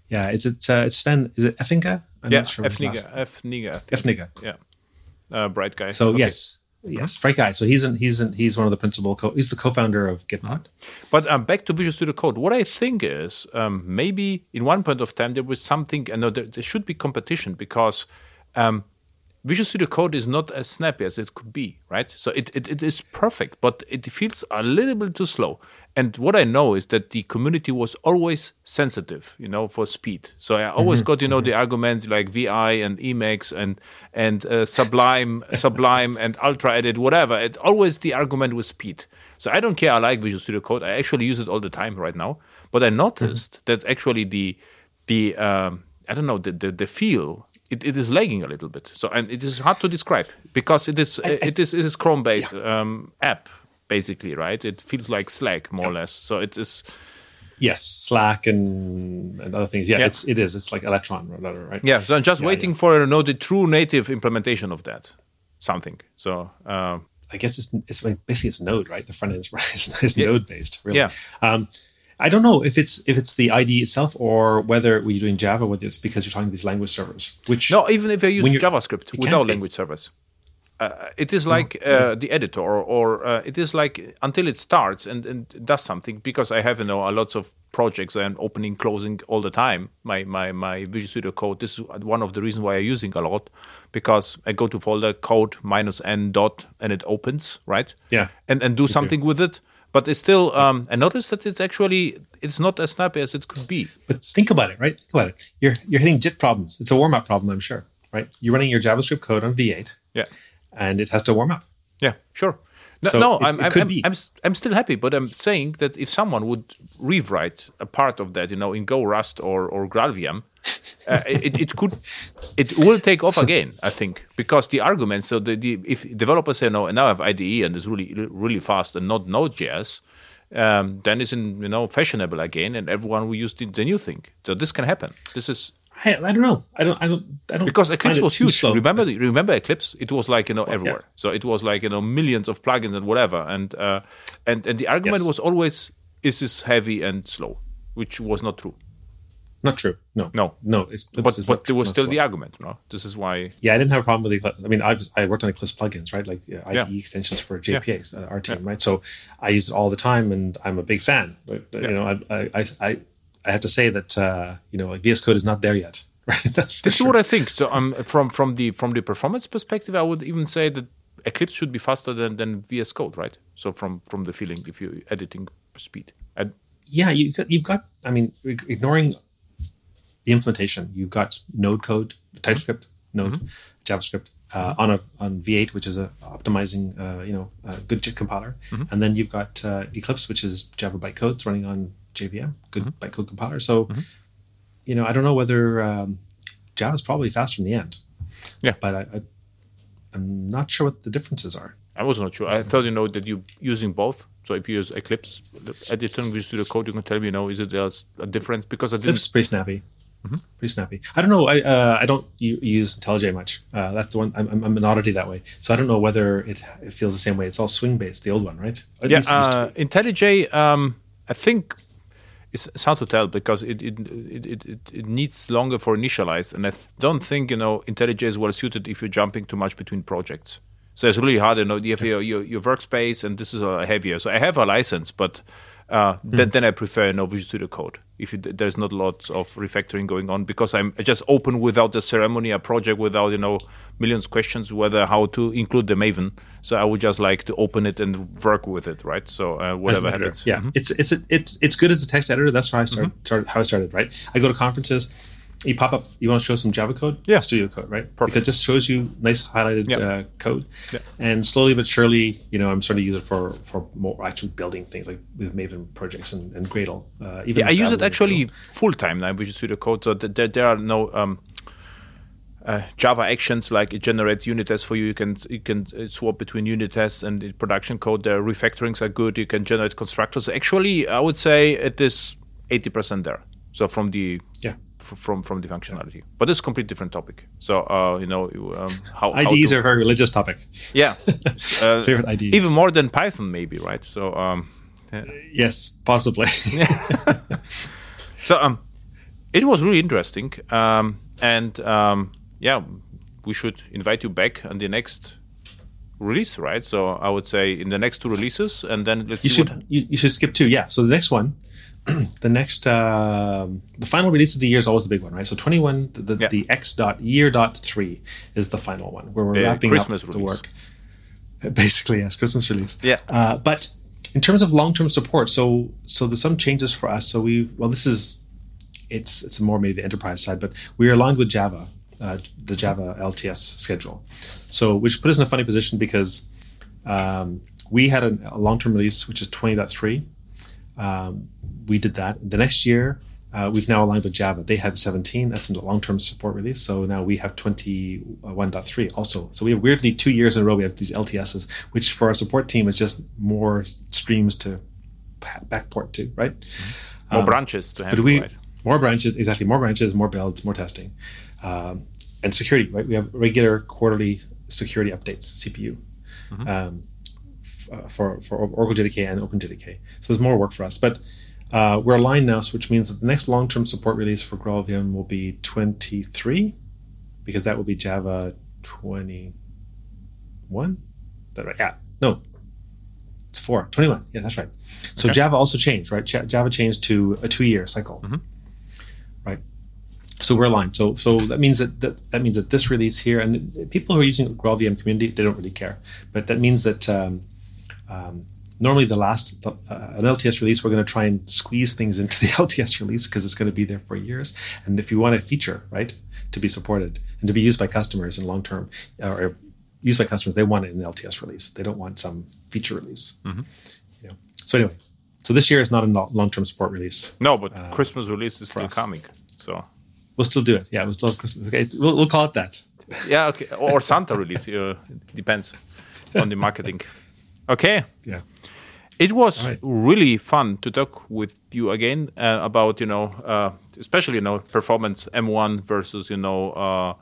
yeah, it's it's uh, it's Sven. Is it Efftinge? I'm yeah, sure Efftinge. Efftinge. Efftinge. Yeah, uh, bright guy. So okay. yes, Yes, great guy. So he's in, he's in, he's one of the principal. Co- he's the co-founder of. Mm-hmm. But um, back to Visual Studio Code. What I think is um, maybe in one point of time there was something. I know there, there should be competition because um, Visual Studio Code is not as snappy as it could be, right? So it, it, it is perfect, but it feels a little bit too slow. And what I know is that the community was always sensitive, you know, for speed. So I always mm-hmm. got, you know, mm-hmm. the arguments like VI and Emacs and and uh, Sublime, Sublime and Ultra Edit, whatever. It always the argument was speed. So I don't care. I like Visual Studio Code. I actually use it all the time right now. But I noticed mm-hmm. that actually the the um, I don't know the the, the feel it, it is lagging a little bit. So and it is hard to describe because it is it is it is Chrome based yeah. um, app basically, right? It feels like Slack more or less. So it is. Yes, Slack and, and other things. Yeah, yeah, it's it is. It's like Electron right? Yeah. So I'm just yeah, waiting yeah. for you know the true native implementation of that something. So uh, I guess it's it's like basically it's Node, right? The front end is, is Node based, really. Yeah. Um, I don't know if it's if it's the IDE itself or whether we're doing Java, whether it's because you're talking these language servers. Which no, even if you use JavaScript without language servers uh, it is like uh, the editor, or, uh, it is like until it starts and, and does something. Because I have you know lots of projects and opening, closing all the time. My my my Visual Studio Code. This is one of the reasons why I'm using a lot because I go to folder code minus n dot and it opens right. Yeah. And and do something with it. But it's still. Um, I noticed that it's actually it's not as snappy as it could be. But think about it, right? Think about it. You're you're hitting JIT problems. It's a warm up problem, I'm sure, right? You're running your JavaScript code on V8. Yeah and it has to warm up. Yeah, sure. No, so no it, I'm, it I'm, I'm, I'm, still happy, but I'm saying that if someone would rewrite a part of that, you know, in Go, Rust, or or GraalVM, uh, it, it could, it will take off again. I think because the arguments. So the, the if developers say no, and now I have IDE and it's really really fast and not Node.js, um, then it's in you know fashionable again, and everyone will use the, the new thing. So this can happen. This is I, I, don't know. I don't. I don't. I don't. Because Eclipse was huge. Slow. Remember? Remember Eclipse? It was like you know everywhere. Yeah. So it was like you know millions of plugins and whatever. And uh, and and the argument yes. was always, "Is this heavy and slow?" Which was not true. Not true. No. No. No. It's, but but there was still slow. the argument. No. This is why. Yeah, I didn't have a problem with Eclipse. I mean, I was I worked on Eclipse plugins, right? Like uh, IDE yeah. extensions for JPAs, uh, our team, right? So I use it all the time, and I'm a big fan. But you know, I I I, I have to say that uh, you know, like VS Code is not there yet Right, that's this sure. is what I think. So, um, from from the from the performance perspective, I would even say that Eclipse should be faster than, than VS Code, right? So, from from the feeling, if you're editing speed, and yeah, you you've got. I mean, ignoring the implementation, you've got Node code, TypeScript, Node, mm-hmm. JavaScript uh, on a on V8, which is a optimizing, uh, you know, a good JIT compiler, mm-hmm. and then you've got uh, Eclipse, which is Java bytecodes running on JVM, good mm-hmm. bytecode compiler. So mm-hmm you know, I don't know whether um, Java's probably faster in the end. Yeah, but I, I, am not sure what the differences are. I was not sure. I thought you know that you're using both. So if you use Eclipse editor and Visual Studio Code, you can tell me, you know, is it there's a difference? Because I didn't. Eclipse pretty snappy. Mm-hmm. Pretty snappy. I don't know. I uh, I don't use IntelliJ much. Uh, that's the one. I'm, I'm, an oddity that way. So I don't know whether it, it feels the same way. It's all swing based, the old one, right? At yeah. Uh, IntelliJ. Um, I think it's, hard to tell because it it, it, it, it needs longer for initialize, and I don't think you know IntelliJ is well suited if you're jumping too much between projects. So it's really hard. You know, you have your, your, your workspace, and this is a heavier. So I have a license, but uh, then, then I prefer know, Visual Studio Code if it, there's not lots of refactoring going on because I'm just open without the ceremony a project without you know millions questions whether how to include the Maven. So I would just like to open it and work with it, right? So uh, whatever happens. Yeah, mm-hmm. it's it's it's it's good as a text editor. That's how I started, mm-hmm. started how I started. Right, I go to conferences you pop up you want to show some java code yeah studio code right Perfect. because it just shows you nice highlighted yep. uh, code yep. and slowly but surely you know i'm starting to use it for for more actually building things like with maven projects and, and gradle uh, even yeah i use it actually full time now with studio code so there, there are no um, uh, Java actions like it generates unit tests for you. You can you can uh, swap between unit tests and production code. The refactorings are good. You can generate constructors. Actually, I would say it is eighty percent there. So from the yeah from from the functionality. But it's a completely different topic. So uh, you know um, how IDEs how to, are a very religious topic. Yeah, uh, favorite IDEs. Even more than Python, maybe, right? So um, yeah. yes, possibly. so um, it was really interesting, um, and um, yeah, we should invite you back on the next release, right? So I would say in the next two releases, and then let's you should you, you should skip two. Yeah. So the next one the next uh, the final release of the year is always the big one, right? So 21 the, the, yeah. the X dot year dot three is the final one where we're the wrapping Christmas up release. the work. Basically, yes, Christmas release. Yeah. Uh, but in terms of long term support, so so there's some changes for us. So we well, this is it's it's more maybe the enterprise side, but we are aligned with Java, uh, the Java LTS schedule. So which put us in a funny position because um, we had a, a long term release which is 20.3. Um, we did that. The next year, uh, we've now aligned with Java. They have 17. That's in the long-term support release. So now we have 21.3 also. So we have weirdly two years in a row we have these LTSs, which for our support team is just more streams to backport to, right? More um, branches to handle. But we right? more branches exactly more branches, more builds, more testing, um, and security. Right, we have regular quarterly security updates, CPU. Mm-hmm. Um, uh, for for Oracle JDK and OpenJDK. So there's more work for us, but uh, we're aligned now, so which means that the next long-term support release for GraalVM will be 23, because that will be Java 21. Is that right? Yeah. No. It's four. 21. Yeah, that's right. So okay. Java also changed, right? Java changed to a two-year cycle, mm-hmm. right? So we're aligned. So so that means that, that that means that this release here, and people who are using GraalVM community, they don't really care, but that means that um, um, normally the last uh, an LTS release, we're going to try and squeeze things into the LTS release because it's going to be there for years. And if you want a feature, right, to be supported and to be used by customers in long term or used by customers, they want it in LTS release. They don't want some feature release. Mm-hmm. You know. So anyway, so this year is not a long term support release. No, but uh, Christmas release is still us. coming. So we'll still do it. Yeah, we'll still have Christmas. Okay, we'll, we'll call it that. yeah, okay, or Santa release. Uh, depends on the marketing. Okay. Yeah. It was right. really fun to talk with you again uh, about you know uh, especially you know performance M1 versus you know uh,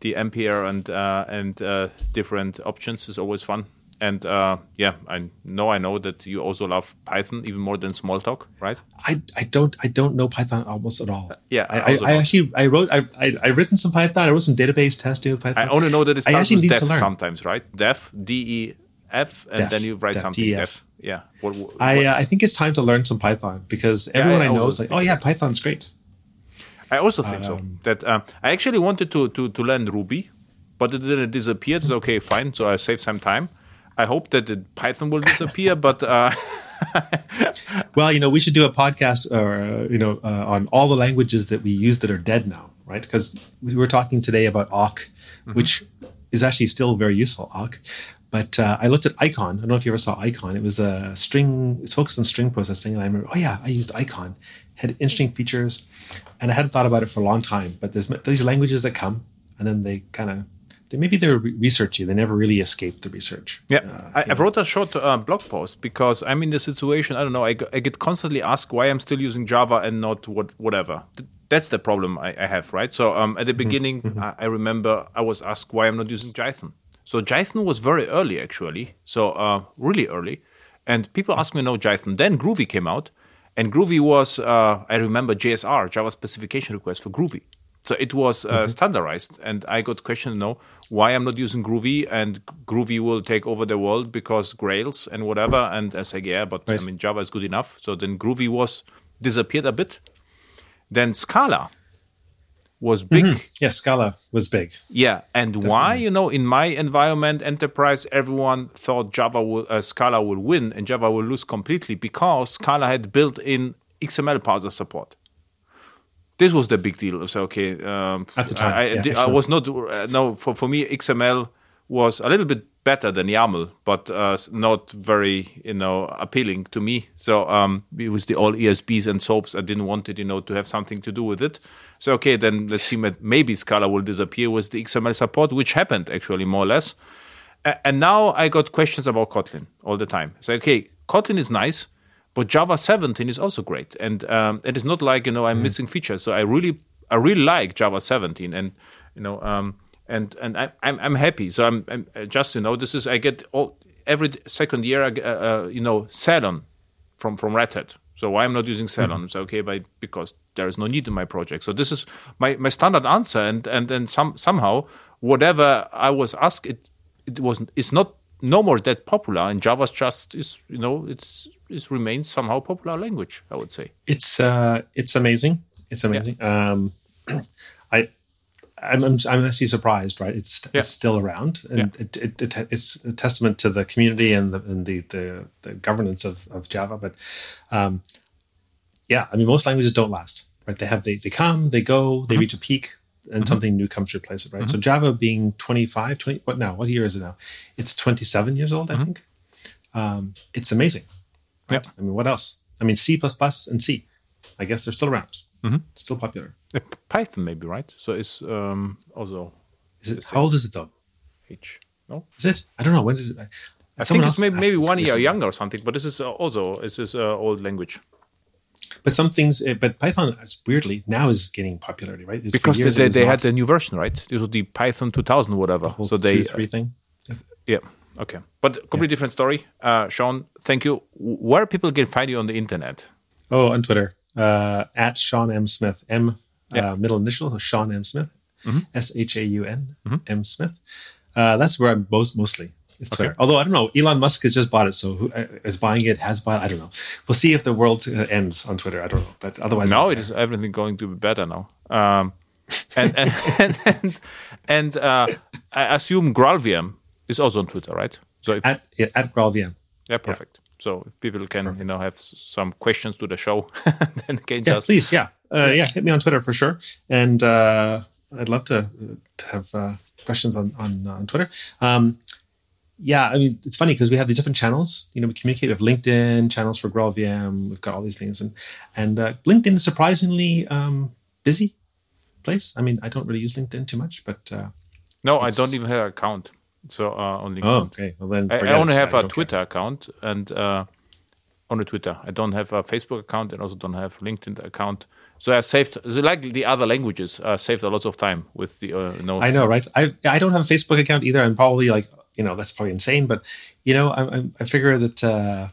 the Ampere and uh, and uh, different options is always fun. And uh, yeah, I know I know that you also love Python even more than Smalltalk, right? I, I don't I don't know Python almost at all. yeah, I, I, I actually I wrote I, I I written some Python. I wrote some database testing with Python. I only know that it starts with def sometimes, right? Def D E F, and def, then you write def, something def. def. Yeah. What, what, I uh, I think it's time to learn some Python because everyone yeah, I, I know is like, oh yeah, Python's great. I also think um, so. That um, I actually wanted to, to to learn Ruby, but it didn't disappear. It's okay, fine. So I saved some time. I hope that the Python will disappear, but. Uh, well, you know, we should do a podcast, or uh, you know, uh, on all the languages that we use that are dead now, right? Because we were talking today about awk, mm-hmm. which is actually still very useful, awk. But uh, I looked at Icon. I don't know if you ever saw Icon. It was a string. It's focused on string processing, and I remember, oh yeah, I used Icon. Had interesting features, and I hadn't thought about it for a long time. But there's these languages that come, and then they kind of they maybe they're researchy. They never really escape the research. Yeah, uh, I, I wrote a short uh, blog post because I'm in the situation. I don't know. I, I, get constantly asked why I'm still using Java and not what whatever. That's the problem I, I have, right? So um, at the mm-hmm. beginning, mm-hmm. I, I remember I was asked why I'm not using Jython. So Jython was very early, actually. So uh, really early. And people ask me, no, Jython. Then Groovy came out. And Groovy was, uh, I remember JSR, Java Specification Request for Groovy. So it was uh, standardized, and I got questioned, no, why I'm not using Groovy, and Groovy will take over the world because Grails and whatever. And I say, yeah, but Right. I mean Java is good enough. So then Groovy was disappeared a bit. Then Scala was big. Yeah, Scala was big. Yeah, and why? You know, in my environment, enterprise, everyone thought Java will, uh, Scala will win and Java will lose completely because Scala had built-in XML parser support. This was the big deal. So okay, um, At the time, I, I, yeah, I was not. Uh, no, for for me, XML was a little bit better than YAML, but uh, not very, you know, appealing to me. So um, it was the all ESBs and SOAPs. I didn't want it, you know, to have something to do with it. So okay, then let's see. Maybe Scala will disappear with the XML support, which happened actually more or less. A- And now I got questions about Kotlin all the time. So okay, Kotlin is nice, but Java 17 is also great, and um, it is not like you know I'm missing features. So I really, I really like Java 17, and you know, um, and and I, I'm I'm happy. So I'm, I'm uh, just you know this is I get all every second year I uh, uh, you know Ceylon from from Red Hat. So why I'm not using Ceylon? So okay, by because there is no need in my project. So this is my, my standard answer, and and then some somehow whatever I was asked, it it wasn't it's not no more that popular, and Java's just is you know it's it remains somehow popular language. I would say. It's uh, it's amazing. It's amazing. Um, I. I'm, I'm, I'm actually surprised, right? It's, Yeah. it's still around, and Yeah. it, it, it, it's a testament to the community and the and the the, the governance of, of Java. But um, yeah, I mean, most languages don't last, right? They have they, they come, they go, they reach a peak, and something new comes to replace it, right? So Java being 25, 20, what now? What year is it now? It's 27 years old, I think. Um, it's amazing. Yeah. I mean, what else? I mean, C and C. I guess they're still around, still popular. Uh, Python maybe right. So it's um, also Is it? How old is it though? H. No, Is it? I don't know. When did it? I think it's maybe, maybe one year younger or something. But this is uh, also this is uh, old language. But some things, eh, but Python weirdly now is gaining popularity, right? It's- because they, they had a new version, right? This was the Python 2000, whatever. whole So they, two, three thing. yeah, okay, but completely different story. Uh, Shaun, thank you. Where people can find you on the internet? Oh, on Twitter uh, at Shaun M Smith M Yeah. uh, middle initial so Shaun M Smith S H A U N M Smith. Uh, that's where I'm most mostly. It's Twitter. Although I don't know, Elon Musk has just bought it, so who uh, buying it? Has bought? I don't know. We'll see if the world uh, ends on Twitter. I don't know, but otherwise, no, it is everything going to be better now. Um, and and and, and, and uh, I assume GraalVM is also on Twitter, right? So if, at yeah, at GraalVM. yeah, perfect. So if people can you know have some questions to the show, then can Yeah, just please, yeah, uh, yeah, hit me on Twitter for sure, and uh, I'd love to to have uh, questions on on on Twitter. Um, yeah, I mean, it's funny because we have the different channels. You know, we communicate. Have LinkedIn channels for GraalVM. We've got all these things, and and uh, LinkedIn is surprisingly um, busy place. I mean, I don't really use LinkedIn too much, but uh, no, I don't even have an account. So uh, on LinkedIn. oh, okay. Well, then I, I only have a don't. Twitter account and uh, only Twitter. I don't have a Facebook account and also don't have LinkedIn account. So I saved, so like the other languages, uh, saved a lot of time with the uh, no. I know, right? I I don't have a Facebook account either. I'm probably like, you know, that's probably insane. But you know, I, I, I figure that uh,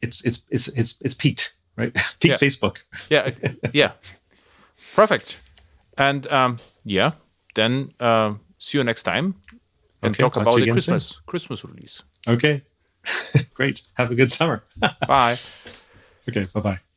it's it's it's it's it's peaked, right? peaked Yeah. Facebook. yeah, yeah, perfect. And um, yeah, then uh, see you next time and Okay, talk about the again soon. Christmas Christmas release. Okay, great. Have a good summer. Bye. okay, bye bye.